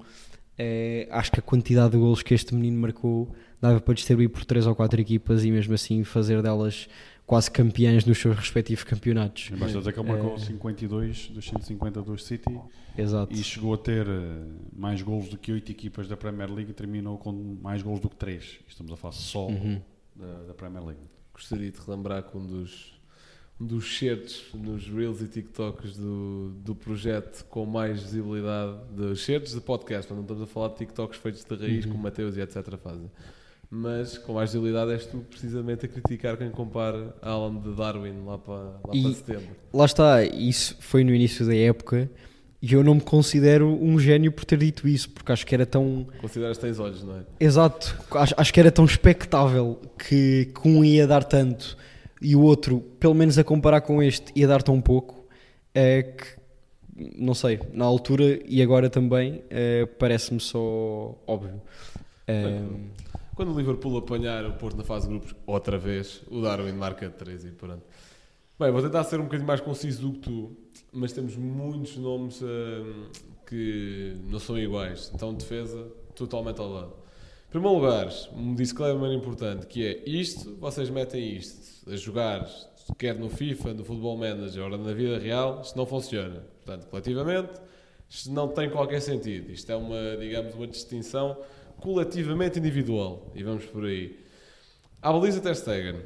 [SPEAKER 5] eh, acho que a quantidade de golos que este menino marcou dava para distribuir por 3 ou 4 equipas e mesmo assim fazer delas quase campeãs nos seus respectivos campeonatos.
[SPEAKER 4] Basta dizer que ele marcou
[SPEAKER 5] É.
[SPEAKER 4] 52 dos 150 do City
[SPEAKER 5] Exato.
[SPEAKER 4] e chegou a ter eh, mais golos do que 8 equipas da Premier League e terminou com mais golos do que 3. Estamos a falar só
[SPEAKER 5] Uhum.
[SPEAKER 4] da, da Premier League.
[SPEAKER 3] Gostaria de relembrar que um dos, dos certos nos Reels e TikToks do, do projeto com mais visibilidade, dos certos de podcast, não estamos a falar de TikToks feitos de raiz,
[SPEAKER 5] Uhum.
[SPEAKER 3] como Mateus e etc. fazem. Mas com mais visibilidade és tu precisamente a criticar quem compara Alan de Darwin lá para, lá
[SPEAKER 5] E-
[SPEAKER 3] para setembro.
[SPEAKER 5] Lá está, isso foi no início da época e eu não me considero um gênio por ter dito isso, porque acho que era tão.
[SPEAKER 3] Consideras tens olhos, não é?
[SPEAKER 5] Exato, acho, acho que era tão expectável que, que um ia dar tanto e o outro, pelo menos a comparar com este, ia dar tão pouco, é que, não sei, na altura e agora também, é, parece-me só óbvio. É,
[SPEAKER 3] Quando o Liverpool apanhar o Porto na fase de grupos, outra vez, o Darwin marca 3 e pronto. Bem, vou tentar ser um bocadinho mais conciso do que tu, mas temos muitos nomes hum, que não são iguais. Então, defesa, totalmente ao lado. Primeiro lugar, um disclaimer importante, que é isto, vocês metem isto a jogar, quer no FIFA, no Football Manager ou na vida real, isto não funciona. Portanto, coletivamente, isto não tem qualquer sentido. Isto é uma, digamos, uma distinção coletivamente individual. E vamos por aí. À baliza Ter Stegen,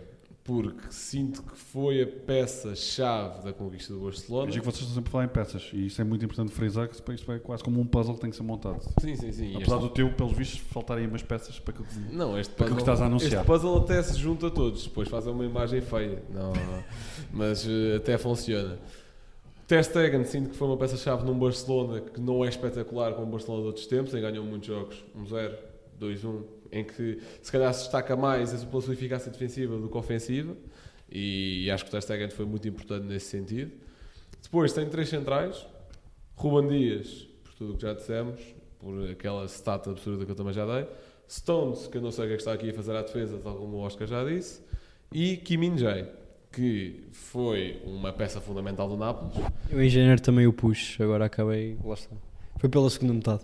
[SPEAKER 3] porque sinto que foi a peça-chave da conquista do Barcelona.
[SPEAKER 4] Veja que vocês estão sempre a falar em peças e isso é muito importante frisar que isto é quase como um puzzle que tem que ser montado.
[SPEAKER 3] Sim, sim, sim.
[SPEAKER 4] Apesar
[SPEAKER 3] Este-
[SPEAKER 4] do teu, pelos vistos, faltarem umas peças para que
[SPEAKER 3] Não, este
[SPEAKER 4] Para
[SPEAKER 3] puzzle,
[SPEAKER 4] que estás a anunciar.
[SPEAKER 3] este puzzle até se junta a todos, depois fazem uma imagem feia, não, mas eh, até funciona. Ter Stegen sinto que foi uma peça-chave num Barcelona que não é espetacular como o Barcelona de outros tempos, em ganhou muitos jogos, 1-0, 2-1, em que se calhar se destaca mais pela sua eficácia defensiva do que ofensiva, e acho que o Ter Stegen foi muito importante nesse sentido. Depois tem três centrais, Ruben Dias, por tudo o que já dissemos, por aquela stat absurda que eu também já dei, Stones, que eu não sei o que é que está aqui a fazer à defesa, tal como o Oscar já disse, e Kim Min-jae, que foi uma peça fundamental do Nápoles.
[SPEAKER 5] eu em janeiro também o pus, agora acabei, lá está. Foi pela segunda metade.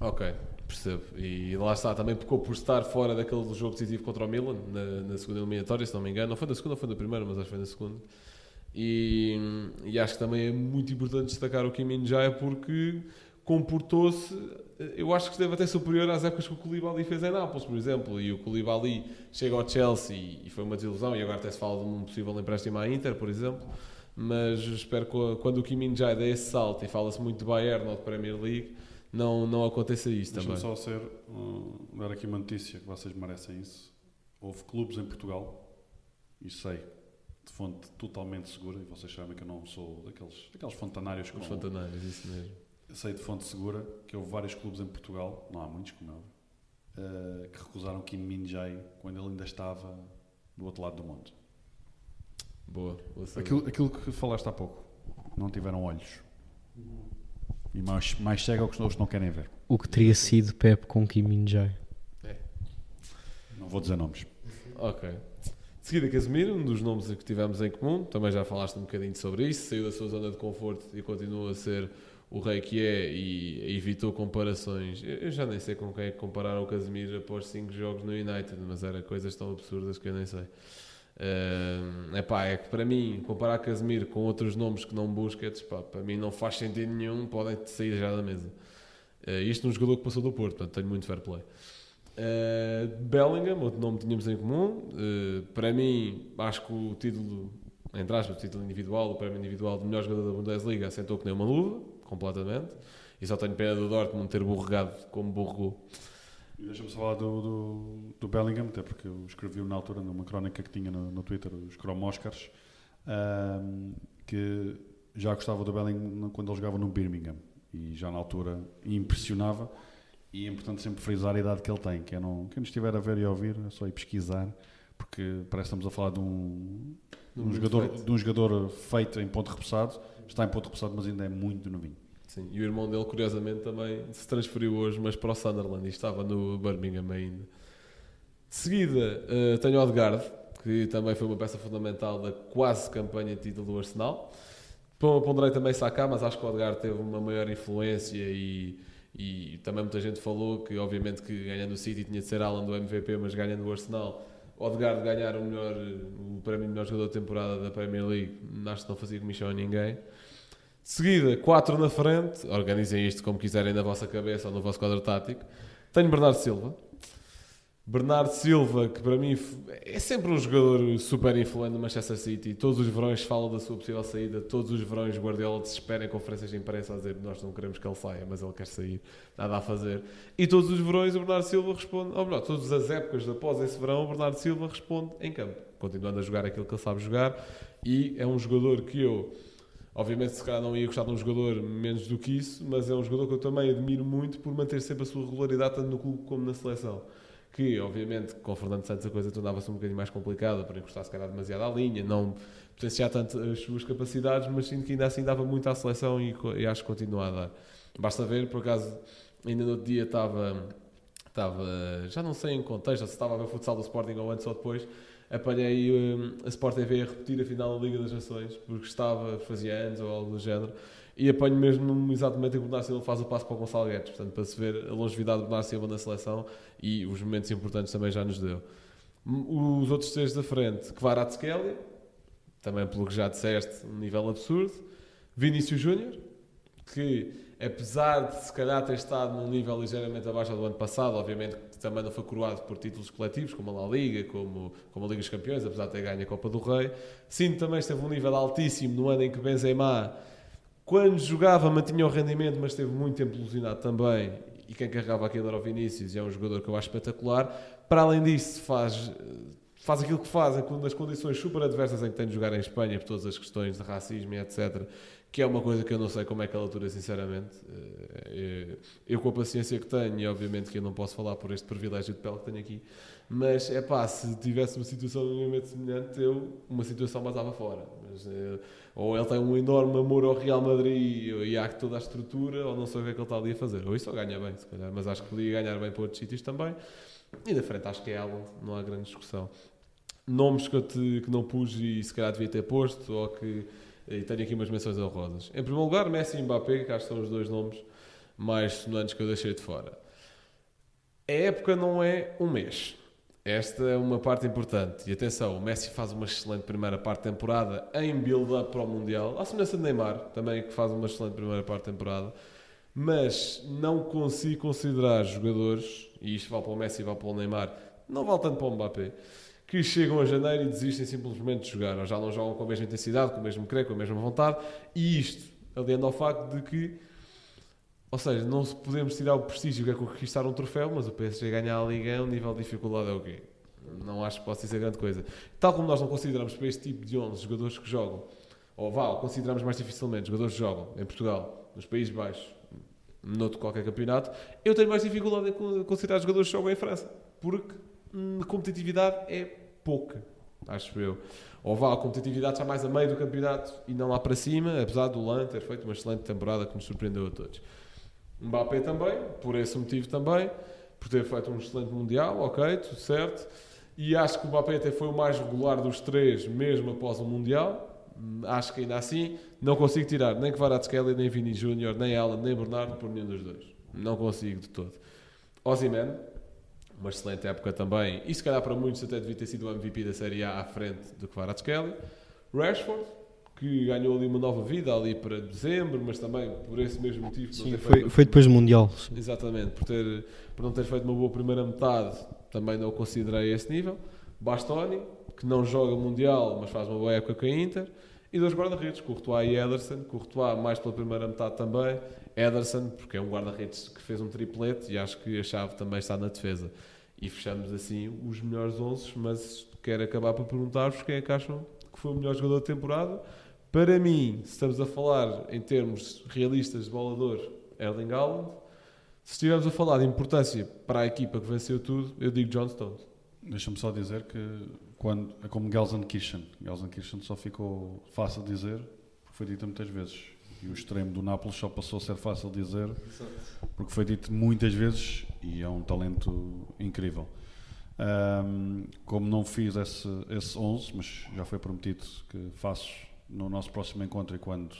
[SPEAKER 3] Ok, percebo. E lá está, também pecou por estar fora daquele jogo decisivo contra o Milan, na, na segunda eliminatória, se não me engano. Não foi na segunda, foi na primeira, mas acho que foi na segunda. E, e acho que também é muito importante destacar o Kim Min-jae porque comportou-se, eu acho que esteve até superior às épocas que o Koulibaly fez em Nápoles, por exemplo. E o Koulibaly chega ao Chelsea e foi uma desilusão, e agora até se fala de um possível empréstimo à Inter, por exemplo. Mas espero que quando o Kim Min-jae dê esse salto, e fala-se muito de Bayern ou de Premier League, não, não aconteça isso
[SPEAKER 4] Deixa-me
[SPEAKER 3] também.
[SPEAKER 4] só ser, uh, dar aqui uma notícia que vocês merecem isso. Houve clubes em Portugal, e sei, de fonte totalmente segura, e vocês sabem que eu não sou daqueles, daqueles fontanários com,
[SPEAKER 3] Os fontanários, isso mesmo.
[SPEAKER 4] sei de fonte segura que houve vários clubes em Portugal, não há muitos como é uh, que recusaram Kim Min-jae quando ele ainda estava do outro lado do mundo.
[SPEAKER 3] Boa.
[SPEAKER 4] Aquilo, aquilo que falaste há pouco, não tiveram olhos. E mais, mais cego é o que os outros não querem ver.
[SPEAKER 5] O que teria sido Pep com Kim Min-jae.
[SPEAKER 4] Não vou dizer nomes.
[SPEAKER 3] Ok. De seguida, Casemiro, um dos nomes que tivemos em comum, também já falaste um bocadinho sobre isso, saiu da sua zona de conforto e continua a ser o rei que é e evitou comparações. Eu já nem sei com quem é que compararam o Casemiro após 5 jogos no United, mas era coisas tão absurdas que eu nem sei. É epá, é que para mim, comparar Casemiro com outros nomes que não Busquets, pá, para mim não faz sentido nenhum, podem sair já da mesa. Eh, isto num jogador que passou do Porto, portanto tenho muito fair play. Uh, Bellingham, outro nome que tínhamos em comum. Uh, para mim, acho que o título, entre aspas, o título individual, o prémio individual do melhor jogador da Bundesliga assentou que nem uma luva, completamente. E só tenho pena do Dortmund ter borregado como borregou.
[SPEAKER 4] E Deixa-me só falar do, do, do Bellingham, até porque eu escrevi na altura numa crónica que tinha no, no Twitter, os Chrome Oscars, ahm, que já gostava do Bellingham quando ele jogava no Birmingham. e já na altura impressionava. E é importante sempre frisar a idade que ele tem. Quem não, quem não estiver a ver e a ouvir, é só ir pesquisar, porque parece que estamos a falar de um, de um,
[SPEAKER 3] Um
[SPEAKER 4] jogador,
[SPEAKER 3] feito.
[SPEAKER 4] de um jogador feito em ponto repousado. Está em ponto repousado, mas ainda é muito novinho.
[SPEAKER 3] Sim, e o irmão dele, curiosamente, também se transferiu hoje, mas para o Sunderland e estava no Birmingham ainda. De seguida, eh, tenho Odegaard, que também foi uma peça fundamental da quase campanha de título do Arsenal. Pon- Ponderei também Saka, mas acho que o Odegaard teve uma maior influência e, e também muita gente falou que, obviamente, que ganhando o City tinha de ser Alan do MVP, mas ganhando o Arsenal, Odegaard ganhar o, melhor, o prémio de melhor jogador de temporada da Premier League, acho que não fazia comissão a ninguém. Seguida, 4 na frente, organizem isto como quiserem na vossa cabeça ou no vosso quadro tático. Tenho Bernardo Silva. Bernardo Silva, que para mim é sempre um jogador super influente no Manchester City. Todos os verões falam da sua possível saída. Todos os verões Guardiola desespera em conferências de imprensa a dizer nós não queremos que ele saia, mas ele quer sair. Nada a fazer. E todos os verões o Bernardo Silva responde, ou melhor, todas as épocas após esse verão, o Bernardo Silva responde em campo. Continuando a jogar aquilo que ele sabe jogar. E é um jogador que eu Obviamente, se calhar não ia gostar de um jogador menos do que isso, mas é um jogador que eu também admiro muito por manter sempre a sua regularidade tanto no clube como na seleção. Que, obviamente, com o Fernando Santos a coisa tornava-se um bocadinho mais complicada por encostar se calhar demasiado à linha, não potenciar tanto as suas capacidades, mas sinto que ainda assim dava muito à seleção e, e acho que continua a dar. Basta ver, por acaso, ainda no outro dia estava, estava, já não sei em contexto, se estava a ver futsal do Sporting ou antes ou depois, apanhei hum, a Sport TV a repetir a final da Liga das Nações, porque estava, fazia anos ou algo do género, e apanho mesmo momento em que o Bernardo Silva faz o passo para o Gonçalo Guedes, portanto, para se ver a longevidade do Bernardo Silva na seleção e os momentos importantes também já nos deu. M- Os outros três da frente, Kvaratskhelia, também pelo que já disseste, um nível absurdo. Vinícius Júnior, que apesar de se calhar ter estado num nível ligeiramente abaixo do ano passado, obviamente que também não foi coroado por títulos coletivos, como a La Liga, como, como a Liga dos Campeões, apesar de ter ganho a Copa do Rei. Sinto também esteve um nível altíssimo no ano em que Benzema, quando jogava, mantinha o rendimento, mas esteve muito tempo ilusionado também. E quem carregava aquilo era o Vinícius, e é um jogador que eu acho espetacular. Para além disso, faz, faz aquilo que faz, em- nas condições super adversas em que tem de jogar em Espanha, por todas as questões de racismo e etc. Que é uma coisa que eu não sei como é que ele atura, sinceramente. Eh, Eu, com a paciência que tenho, e obviamente que eu não posso falar por este privilégio de pele que tenho aqui, mas é pá, se tivesse uma situação minimamente semelhante, eu uma situação basava fora. Mas, eh, ou ele tem um enorme amor ao Real Madrid e há toda a estrutura, ou não sei o que é que ele está ali a fazer. Ou isso ganha bem, se calhar, mas acho que podia ganhar bem para outros sítios também. E na frente acho que é Haaland, não há grande discussão. Nomes que, eu te, que não pus e se calhar devia ter posto, ou que e tenho aqui umas menções honrosas. Em primeiro lugar, Messi e Mbappé, que acho que são os dois nomes mais sonantes que eu deixei de fora. A época não é um mês. Esta é uma parte importante. E atenção, o Messi faz uma excelente primeira parte de temporada em build-up para o Mundial. À semelhança de Neymar, também que faz uma excelente primeira parte de temporada. Mas não consigo considerar jogadores, e isto vale para o Messi e vale para o Neymar, não vale tanto para o Mbappé, que chegam a janeiro e desistem simplesmente de jogar, ou já não jogam com a mesma intensidade, com o mesmo creio, com a mesma vontade, e isto aliando ao facto de que, ou seja, não podemos tirar o prestígio que é conquistar um troféu, mas o PSG ganhar a Liga, o nível de dificuldade é o quê? Não acho que possa ser grande coisa. Tal como nós não consideramos para este tipo de 11 jogadores que jogam, ou vá, consideramos mais dificilmente jogadores que jogam em Portugal, nos Países Baixos, noutro qualquer campeonato, eu tenho mais dificuldade em con- considerar jogadores que jogam em França, porque competitividade é pouca, acho eu. Ou vá, a competitividade está mais a meio do campeonato e não lá para cima, apesar do Lan ter feito uma excelente temporada que nos surpreendeu a todos. Mbappé também, por esse motivo também, por ter feito um excelente Mundial, ok, tudo certo. E acho que o Mbappé até foi o mais regular dos três, mesmo após o Mundial. Hum, Acho que ainda assim não consigo tirar nem Kvaratskhelia, nem Vini Júnior, nem Alan, nem Bernardo por nenhum dos dois. Não consigo de todo. Ozyman, uma excelente época também, e se calhar para muitos até devia ter sido o MVP da Série A à frente do Kvaratskhelia. Rashford, que ganhou ali uma nova vida ali para dezembro, mas também por esse mesmo motivo.
[SPEAKER 5] Sim, foi,
[SPEAKER 3] feito-
[SPEAKER 5] foi depois do Mundial. sim.
[SPEAKER 3] Exatamente, por, ter, por não ter feito uma boa primeira metade, também não o considerei a esse nível. Bastoni, que não joga Mundial, mas faz uma boa época com a Inter. E dois guarda-redes, Courtois e Ederson. Courtois mais pela primeira metade também. Ederson, porque é um guarda-redes que fez um triplete e acho que a chave também está na defesa. E fechamos assim os melhores 11, mas quero acabar por perguntar-vos quem é que acham que foi o melhor jogador da temporada. Para mim, se estamos a falar em termos realistas de bola de ouro, Erling Haaland. Se estivermos a falar de importância para a equipa que venceu tudo, eu digo John Stones.
[SPEAKER 4] Deixa-me só dizer que quando, é como Gelsenkirchen. Gelsenkirchen só ficou fácil de dizer, porque foi dito muitas vezes. E o extremo do Nápoles só passou a ser fácil de dizer, porque foi dito muitas vezes e é um talento incrível. Ahm, como não fiz esse, esse 11, mas já foi prometido que faço no nosso próximo encontro e quando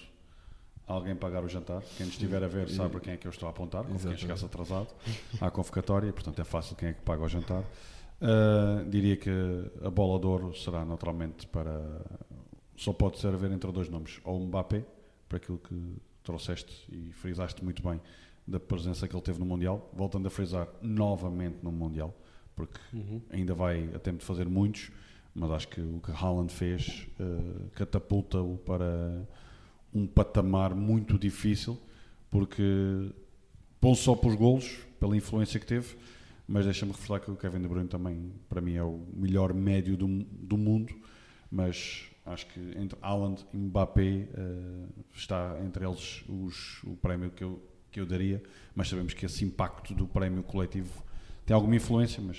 [SPEAKER 4] alguém pagar o jantar, quem nos estiver a ver sabe para quem é que eu estou a apontar, como quem chegasse atrasado à convocatória, portanto é fácil quem é que paga o jantar. Ah, diria que a bola de ouro será naturalmente para. Só pode ser a ver entre dois nomes, ou o Mbappé, para aquilo que trouxeste e frisaste muito bem da presença que ele teve no Mundial, voltando a frisar novamente no Mundial, porque ainda vai a tempo de fazer muitos, mas acho que o que Haaland fez eh, catapulta-o para um patamar muito difícil, porque não só pelos golos, pela influência que teve, mas deixa-me reforçar que o Kevin De Bruyne também, para mim, é o melhor médio do, do mundo, mas acho que entre Haaland e Mbappé eh, está entre eles os, o prémio que eu, que eu daria, mas sabemos que esse impacto do prémio coletivo tem alguma influência, mas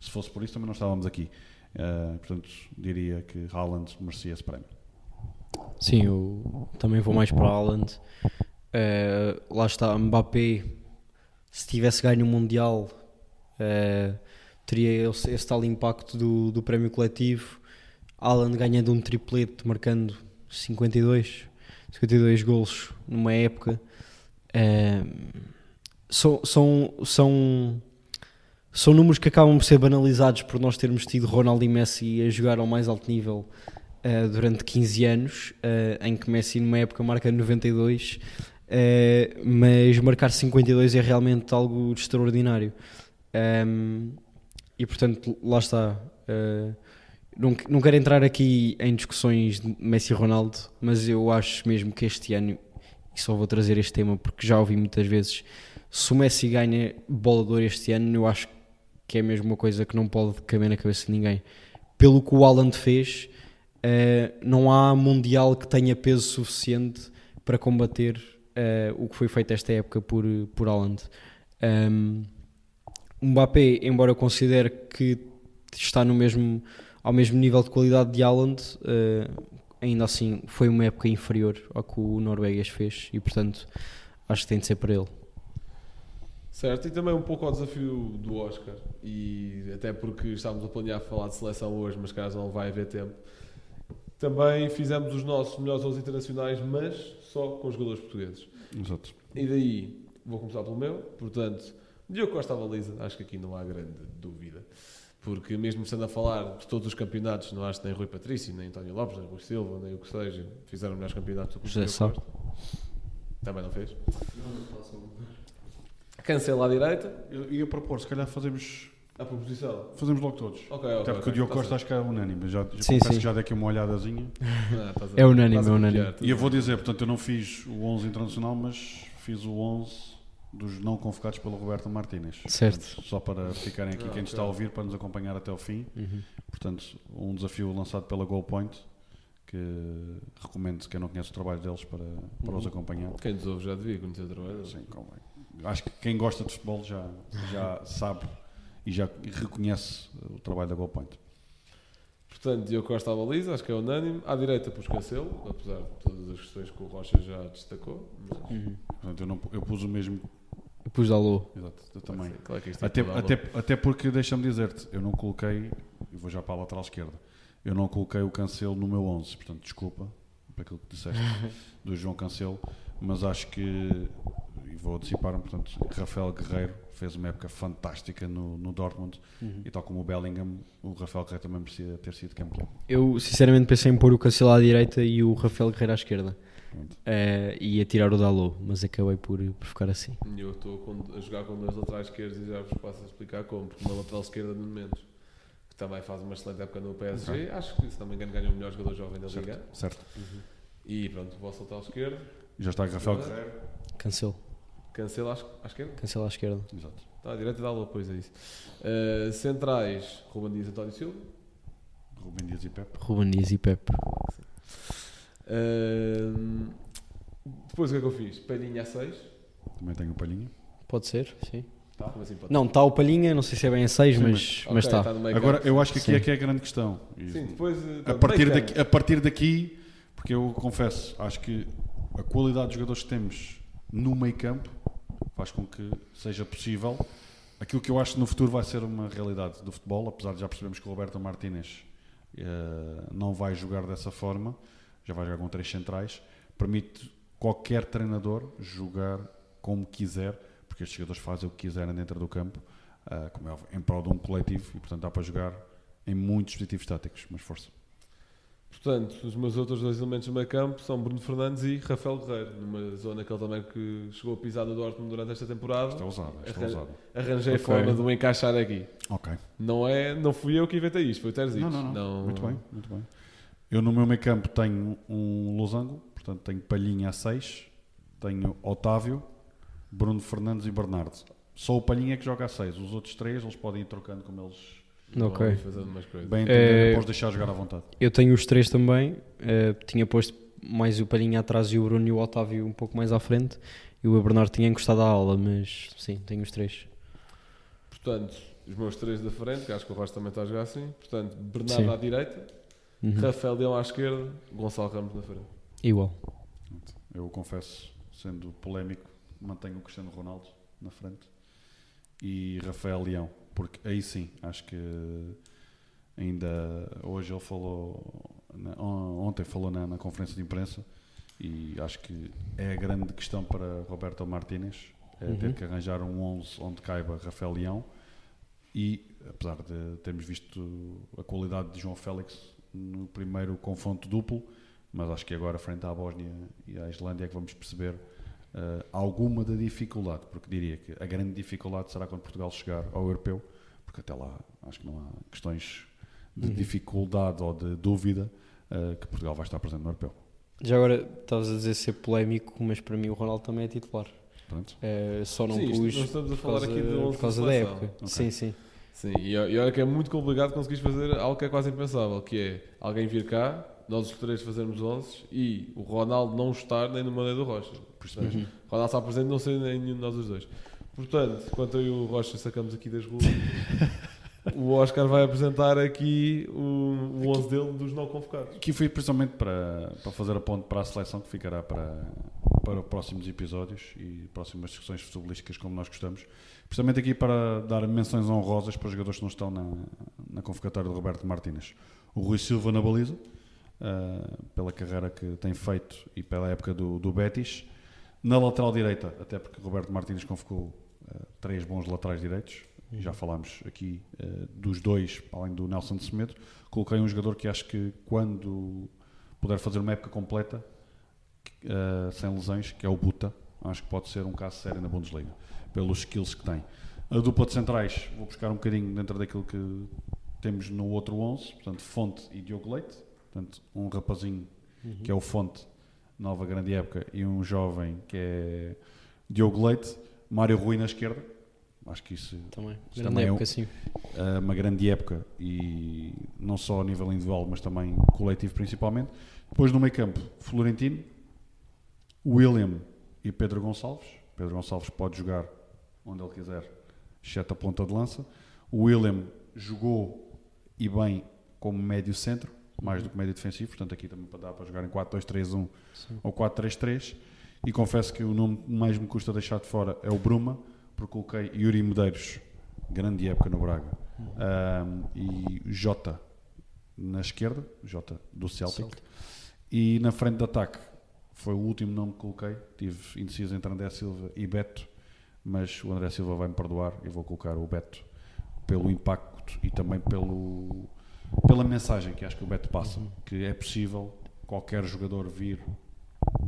[SPEAKER 4] se fosse por isso também não estávamos aqui. Eh, portanto, diria que Haaland merecia esse prémio.
[SPEAKER 5] Sim, eu também vou mais para Haaland. Eh, lá está, Mbappé, se tivesse ganho o Mundial, eh, teria esse, esse tal impacto do, do prémio coletivo. Haaland ganhando um triplete, marcando 52, 52 golos numa época. Eh, são, são, são, são números que acabam por ser banalizados por nós termos tido Ronaldo e Messi a jogar ao mais alto nível uh, durante 15 anos, uh, em que Messi numa época marca 92, uh, mas marcar 52 é realmente algo extraordinário. Um, e portanto, lá está. Uh, não, não quero entrar aqui em discussões de Messi e Ronaldo, mas eu acho mesmo que este ano, e só vou trazer este tema porque já ouvi muitas vezes, se o Messi ganha bola de ouro este ano, eu acho que é mesmo uma coisa que não pode caber na cabeça de ninguém. Pelo que o Haaland fez, uh, não há Mundial que tenha peso suficiente para combater uh, o que foi feito esta época por, por Haaland. Um, o Mbappé, embora eu considere que está no mesmo, ao mesmo nível de qualidade de Haaland, uh, ainda assim foi uma época inferior ao que o norueguês fez e portanto acho que tem de ser para ele.
[SPEAKER 3] Certo, e também um pouco ao desafio do Oscar, e até porque estávamos a planear falar de seleção hoje, mas caso não vai haver tempo. Também fizemos os nossos melhores 11 internacionais, mas só com jogadores portugueses.
[SPEAKER 4] Exato.
[SPEAKER 3] E daí, vou começar pelo meu, portanto, Diogo Costa à baliza, acho que aqui não há grande dúvida. Porque mesmo estando a falar de todos os campeonatos, não acho que nem Rui Patrício, nem António Lopes, nem Rui Silva, nem o que seja, fizeram melhores campeonatos do que o
[SPEAKER 5] José Sá.
[SPEAKER 3] Costa. Também não fez. Cancela à direita,
[SPEAKER 4] Eu ia propor, se calhar fazemos,
[SPEAKER 3] a proposição.
[SPEAKER 4] fazemos logo todos.
[SPEAKER 3] Ok, ok.
[SPEAKER 4] Até porque o Diogo
[SPEAKER 3] tá
[SPEAKER 4] Costa acho que é unânime. Já, já
[SPEAKER 5] Sim, sim.
[SPEAKER 4] que já dei aqui uma olhadazinha.
[SPEAKER 3] Ah, a-
[SPEAKER 5] É unânime, é unânime.
[SPEAKER 3] copiar tudo.
[SPEAKER 4] E eu vou dizer, portanto, eu não fiz o 11 internacional, mas fiz o 11 dos não convocados pelo Roberto Martínez.
[SPEAKER 5] Certo.
[SPEAKER 4] Portanto, só para ficarem aqui
[SPEAKER 3] Ah,
[SPEAKER 4] quem nos
[SPEAKER 3] ok.
[SPEAKER 4] está a ouvir, para nos acompanhar até ao fim. Portanto, um desafio lançado pela Goal Point, que recomendo quem não conhece o trabalho deles para, para os acompanhar.
[SPEAKER 3] Quem nos ouve já devia conhecer o trabalho.
[SPEAKER 4] Sim, convém. Acho que quem gosta de futebol já, já sabe e já reconhece o trabalho da Goal Point.
[SPEAKER 3] Portanto, Diogo Costa à baliza, acho que é unânime. À direita, pus Cancelo, apesar de todas as questões que o Rocha já destacou. Mas,
[SPEAKER 4] Portanto, eu, não, eu pus o mesmo.
[SPEAKER 5] Pus Dalô.
[SPEAKER 4] Exato, eu também.
[SPEAKER 3] Claro que isto é
[SPEAKER 4] Até, até, até porque, deixa-me dizer-te, eu não coloquei, e vou já para a lateral esquerda, eu não coloquei o Cancelo no meu 11, portanto, desculpa para aquilo que disseste do João Cancelo, mas acho que, e vou antecipar-me, portanto, Rafael Guerreiro fez uma época fantástica no, no Dortmund, e tal como o Bellingham, o Rafael Guerreiro também merecia ter sido campeão.
[SPEAKER 5] Eu sinceramente pensei em pôr o Cancelo à direita e o Rafael Guerreiro à esquerda.
[SPEAKER 4] Pronto.
[SPEAKER 5] Eh, e ia tirar o Dalô, mas acabei por, por ficar assim.
[SPEAKER 3] E Eu estou a jogar com dois laterais esquerdos e já vos passo a explicar como. Porque uma lateral esquerda, no momento, que também faz uma excelente época no PSG, acho que, se não me engano, ganhou o melhor jogador jovem da Liga.
[SPEAKER 4] Certo.
[SPEAKER 3] E pronto, o vosso lateral esquerdo,
[SPEAKER 4] Já está Rafael Guerreiro.
[SPEAKER 5] Cancelo.
[SPEAKER 3] Cancelo à, à esquerda.
[SPEAKER 5] Cancelo à esquerda.
[SPEAKER 4] Exato.
[SPEAKER 3] Está à direita dá lua, pois é isso. Uh, centrais, Ruben Dias António Silva.
[SPEAKER 4] Rubem Dias e Pepe.
[SPEAKER 5] Ruben Dias e Pepe.
[SPEAKER 3] Uh, depois o que é que eu fiz? Palhinha a 6.
[SPEAKER 4] Também tenho o Palhinha.
[SPEAKER 5] Pode ser, sim.
[SPEAKER 3] Como assim pode
[SPEAKER 5] Não, está o Palhinha, não sei se é bem a 6,
[SPEAKER 4] Sim,
[SPEAKER 5] mas
[SPEAKER 3] Ok,
[SPEAKER 5] mas está.
[SPEAKER 3] tá meio
[SPEAKER 4] Agora, eu acho que aqui
[SPEAKER 5] Sim.
[SPEAKER 4] é que é a grande questão. E-
[SPEAKER 3] Sim, depois. eh,
[SPEAKER 4] a,
[SPEAKER 3] tá,
[SPEAKER 4] partir daqui, a partir daqui, porque eu confesso, acho que a qualidade dos jogadores que temos no meio campo faz com que seja possível aquilo que eu acho que no futuro vai ser uma realidade do futebol, apesar de já percebemos que o Roberto Martínez eh, não vai jogar dessa forma, já vai jogar com três centrais, permite qualquer treinador jogar como quiser, porque estes jogadores fazem o que quiserem dentro do campo, ah, como é em prol de um coletivo e portanto dá para jogar em muitos dispositivos táticos, mas força.
[SPEAKER 3] Portanto, os meus outros dois elementos do meio campo são Bruno Fernandes e Rafael Guerreiro, numa zona que ele também que chegou a pisar do Dortmund durante esta temporada.
[SPEAKER 4] É isto é
[SPEAKER 3] Arran-
[SPEAKER 4] ousado.
[SPEAKER 3] Arranjei
[SPEAKER 5] Ok.
[SPEAKER 3] forma de o encaixar aqui.
[SPEAKER 4] Ok.
[SPEAKER 3] Não, é, não fui eu que inventei isto, foi o Terzic.
[SPEAKER 4] Não, não, não, Muito bem, muito bem. Eu no meu meio campo tenho um losango, portanto tenho Palhinha a 6, tenho Otávio, Bruno Fernandes e Bernardo. Só o Palhinha é que joga a 6, os outros três eles podem ir trocando como eles
[SPEAKER 5] Ok.
[SPEAKER 3] Vão fazendo umas coisas.
[SPEAKER 4] bem
[SPEAKER 5] É-
[SPEAKER 4] depois deixar jogar à vontade.
[SPEAKER 5] Eu tenho os três também. eh, tinha posto mais o Palhinha atrás e o Bruno e o Otávio um pouco mais à frente. E o Bernardo tinha encostado à aula, mas sim, tenho os três.
[SPEAKER 3] Portanto, os meus três da frente, que acho que o Rocha também está a jogar assim. Portanto, Bernardo
[SPEAKER 5] Sim.
[SPEAKER 3] à direita,
[SPEAKER 5] Uhum.
[SPEAKER 3] Rafael Leão à esquerda, Gonçalo Ramos na frente.
[SPEAKER 5] Igual.
[SPEAKER 4] Eu confesso, sendo polémico, mantenho o Cristiano Ronaldo na frente e Rafael Leão, porque aí sim, acho que ainda hoje ele falou, ontem falou na, na conferência de imprensa e acho que é a grande questão para Roberto Martínez, é
[SPEAKER 5] Uhum.
[SPEAKER 4] ter que arranjar um 11 onde caiba Rafael Leão e apesar de termos visto a qualidade de João Félix no primeiro confronto duplo, mas acho que agora frente à Bósnia e à Islândia é que vamos perceber eh, alguma da dificuldade, porque diria que a grande dificuldade será quando Portugal chegar ao europeu, porque até lá acho que não há questões de
[SPEAKER 5] Uhum.
[SPEAKER 4] dificuldade ou de dúvida eh, que Portugal vai estar presente no europeu.
[SPEAKER 5] Já agora estavas a dizer ser polémico, mas para mim o Ronaldo também é titular.
[SPEAKER 4] Pronto.
[SPEAKER 5] Eh, só não
[SPEAKER 3] Sim, isto-
[SPEAKER 5] pus
[SPEAKER 3] nós estamos a falar
[SPEAKER 5] causa,
[SPEAKER 3] aqui de 11
[SPEAKER 5] por causa da época.
[SPEAKER 4] Ok.
[SPEAKER 5] Sim, sim.
[SPEAKER 3] Sim, e, e olha que é muito complicado conseguires fazer algo que é quase impensável, que é alguém vir cá, nós os três fazermos 11 e o Ronaldo não estar nem no Mané do Rocha. Portanto,
[SPEAKER 5] Uhum.
[SPEAKER 3] O Ronaldo está presente não ser nem nenhum de nós os dois. Portanto, enquanto eu e o Rocha sacamos aqui das ruas, o Oscar vai apresentar aqui o, o 11 dele dos não convocados.
[SPEAKER 4] Aqui foi precisamente para, para fazer a ponte para a seleção que ficará para, para próximos episódios e próximas discussões futebolísticas como nós gostamos. Precisamente aqui para dar menções honrosas para os jogadores que não estão na, na convocatória de Roberto Martínez. O Rui Silva na baliza, ah, pela carreira que tem feito e pela época do, do Betis. Na lateral direita, até porque Roberto Martínez convocou ah, três bons laterais direitos, já falámos aqui ah, dos dois, além do Nelson de Semedo. Coloquei um jogador que acho que quando puder fazer uma época completa, ah, sem lesões, que é o Buta, acho que pode ser um caso sério na Bundesliga, pelos skills que tem. A dupla de centrais, vou buscar um bocadinho dentro daquilo que temos no outro 11, portanto, Fonte e Diogo Leite, portanto, um rapazinho que é o Fonte, nova grande época, e um jovem que é Diogo Leite, Mário Rui na esquerda, acho que isso
[SPEAKER 5] Também.
[SPEAKER 4] Isso também é um-
[SPEAKER 5] época, sim.
[SPEAKER 4] é uma grande época e não só a nível individual, mas também coletivo principalmente. Depois no meio campo, Florentino, William e Pedro Gonçalves. Pedro Gonçalves pode jogar onde ele quiser, exceto a ponta de lança. O William jogou e bem como médio centro, mais do que médio defensivo, portanto aqui também dá para jogar em 4-2-3-1
[SPEAKER 5] Sim.
[SPEAKER 4] ou 4-3-3. E confesso que o nome que mais me custa deixar de fora é o Bruma, porque coloquei Yuri Medeiros, grande época no Braga, Ahm, e Jota na esquerda, Jota do Celtic.
[SPEAKER 5] Celtic.
[SPEAKER 4] E na frente de ataque foi o último nome que coloquei. Tive indeciso entre André Silva e Beto, mas o André Silva vai-me perdoar e vou colocar o Beto pelo impacto e também pelo, pela mensagem que acho que o Beto passa, que é possível qualquer jogador vir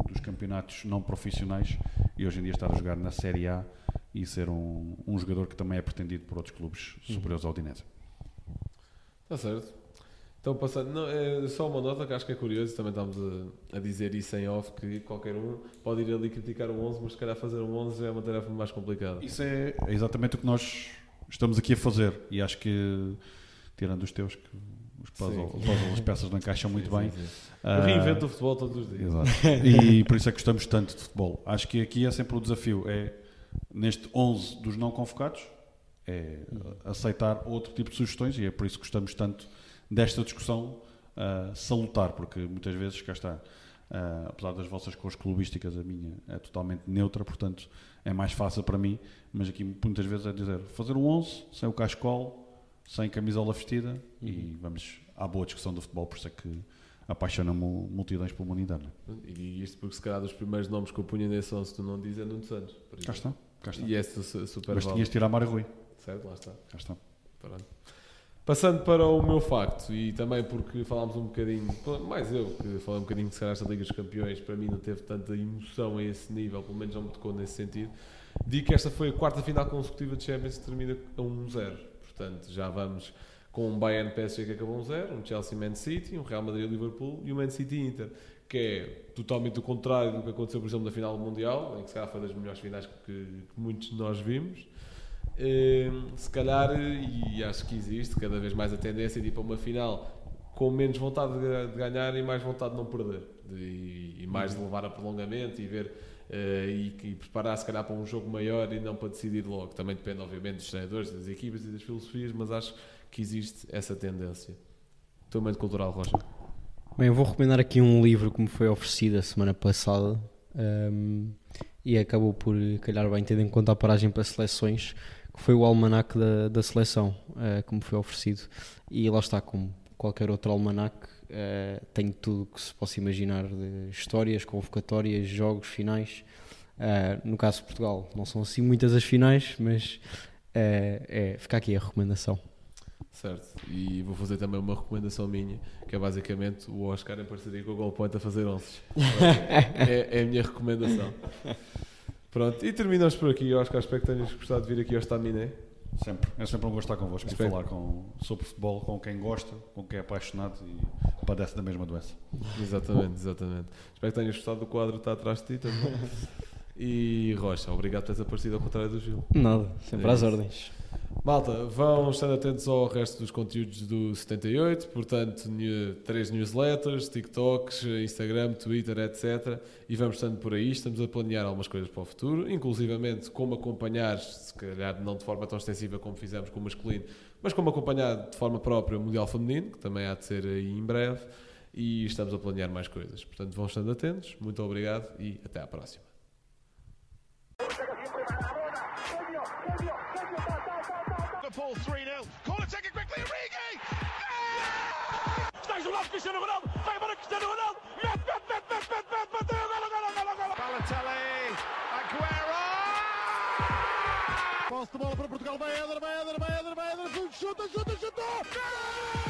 [SPEAKER 4] dos campeonatos não profissionais e hoje em dia estar a jogar na Série A e ser um, um jogador que também é pretendido por outros clubes superiores ao Udinese.
[SPEAKER 3] Está certo. Então, passando, não, é só uma nota que acho que é curioso, também estamos a, a dizer isso em off, que qualquer um pode ir ali criticar o 11, mas se calhar fazer um 11 é uma tarefa mais complicada.
[SPEAKER 4] Isso é exatamente o que nós estamos aqui a fazer e acho que, tirando os teus, que os puzzle,
[SPEAKER 3] Sim.
[SPEAKER 4] puzzle, as peças não encaixam muito
[SPEAKER 3] Sim,
[SPEAKER 4] bem.
[SPEAKER 3] sim, sim. Eu reinvento o futebol todos os dias.
[SPEAKER 4] Exato. E por isso é que gostamos tanto de futebol. Acho que aqui é sempre o desafio, é neste 11 dos não convocados é aceitar outro tipo de sugestões e é por isso que gostamos tanto desta discussão uh, salutar, porque muitas vezes, cá está, uh, apesar das vossas cores clubísticas, a minha é totalmente neutra, portanto é mais fácil para mim, mas aqui muitas vezes é dizer fazer um 11 sem o cascol, sem camisola vestida e vamos à boa discussão do futebol, por isso é que apaixona mu- multidões pela humanidade. é?
[SPEAKER 3] E isto porque se calhar dos primeiros nomes que eu punha nesse 11 tu não dizes é Nuno Santos.
[SPEAKER 4] Cá está, cá está.
[SPEAKER 3] E su- super
[SPEAKER 4] Mas tinhas de tirar Mário Rui,
[SPEAKER 3] Certo, lá está.
[SPEAKER 4] cá está.
[SPEAKER 3] Pronto. Passando para o meu facto, e também porque falámos um bocadinho, mais eu, que falei um bocadinho de se calhar esta Liga dos Campeões, para mim não teve tanta emoção a esse nível, pelo menos não me tocou nesse sentido. Digo que esta foi a quarta final consecutiva de Champions que termina a 1-0. Portanto, já vamos com um Bayern PSG que acabou 1-0, um Chelsea Man City, um Real Madrid Liverpool e um Man City Inter, que é totalmente o contrário do que aconteceu, por exemplo, na final do Mundial, em que se calhar foi das melhores finais que, que muitos de nós vimos. Hum, se calhar, e acho que existe cada vez mais a tendência de ir para uma final com menos vontade de, ga- de ganhar e mais vontade de não perder De- e, mais de levar a prolongamento e ver eh, e, e preparar se calhar para um jogo maior e não para decidir logo. Também depende obviamente dos treinadores, das equipas e das filosofias mas acho que existe essa tendência. Teu momento cultural Rocha.
[SPEAKER 5] Bem, eu vou recomendar aqui um livro que me foi oferecido a semana passada um, e acabou por calhar bem, tendo em conta a paragem para seleções, que foi o almanac da, da seleção uh, que me foi oferecido. E lá está, como qualquer outro almanac, uh, tem tudo o que se possa imaginar de histórias, convocatórias, jogos, finais. Uh, no caso de Portugal, não são assim muitas as finais, mas é, fica aqui a recomendação.
[SPEAKER 3] Certo, e vou fazer também uma recomendação minha, que é basicamente o Oscar em parceria com o Goal Point a fazer onces. é, é a minha recomendação. Pronto, e terminamos por aqui, Oscar. Espero que tenhas gostado de vir aqui ao Staminé.
[SPEAKER 4] Sempre, é sempre um gosto estar convosco e
[SPEAKER 3] Espero.
[SPEAKER 4] falar com, sobre futebol com quem gosta, com quem é apaixonado e padece da mesma doença.
[SPEAKER 3] Exatamente, exatamente. Espero que tenhas gostado do quadro que está atrás de ti também. E Rocha, obrigado por teres aparecido ao contrário do Gil.
[SPEAKER 5] Nada, sempre
[SPEAKER 3] É
[SPEAKER 5] às ordens.
[SPEAKER 3] Malta, vão estar atentos ao resto dos conteúdos do 78, portanto, três newsletters, TikToks, Instagram, Twitter, etc. E vamos estando por aí, estamos a planear algumas coisas para o futuro, inclusivamente como acompanhar, se calhar não de forma tão extensiva como fizemos com o masculino, mas como acompanhar de forma própria o Mundial Feminino, que também há de ser aí em breve, e estamos a planear mais coisas. Portanto, vão estando atentos, muito obrigado e até à próxima.
[SPEAKER 1] Liverpool 3 0. Corner taken quickly. Origi! Está isolado Cristiano Ronaldo. Vai embora Cristiano Ronaldo. Mete, mete, mete, mete, mete, mete. Bateu. Golo, golo, golo, golo. Balotelli. Aguero.
[SPEAKER 2] Posse de bola para Portugal. Vai Éder, vai Éder, vai Éder, vai Éder. Chuta, chuta, chutou.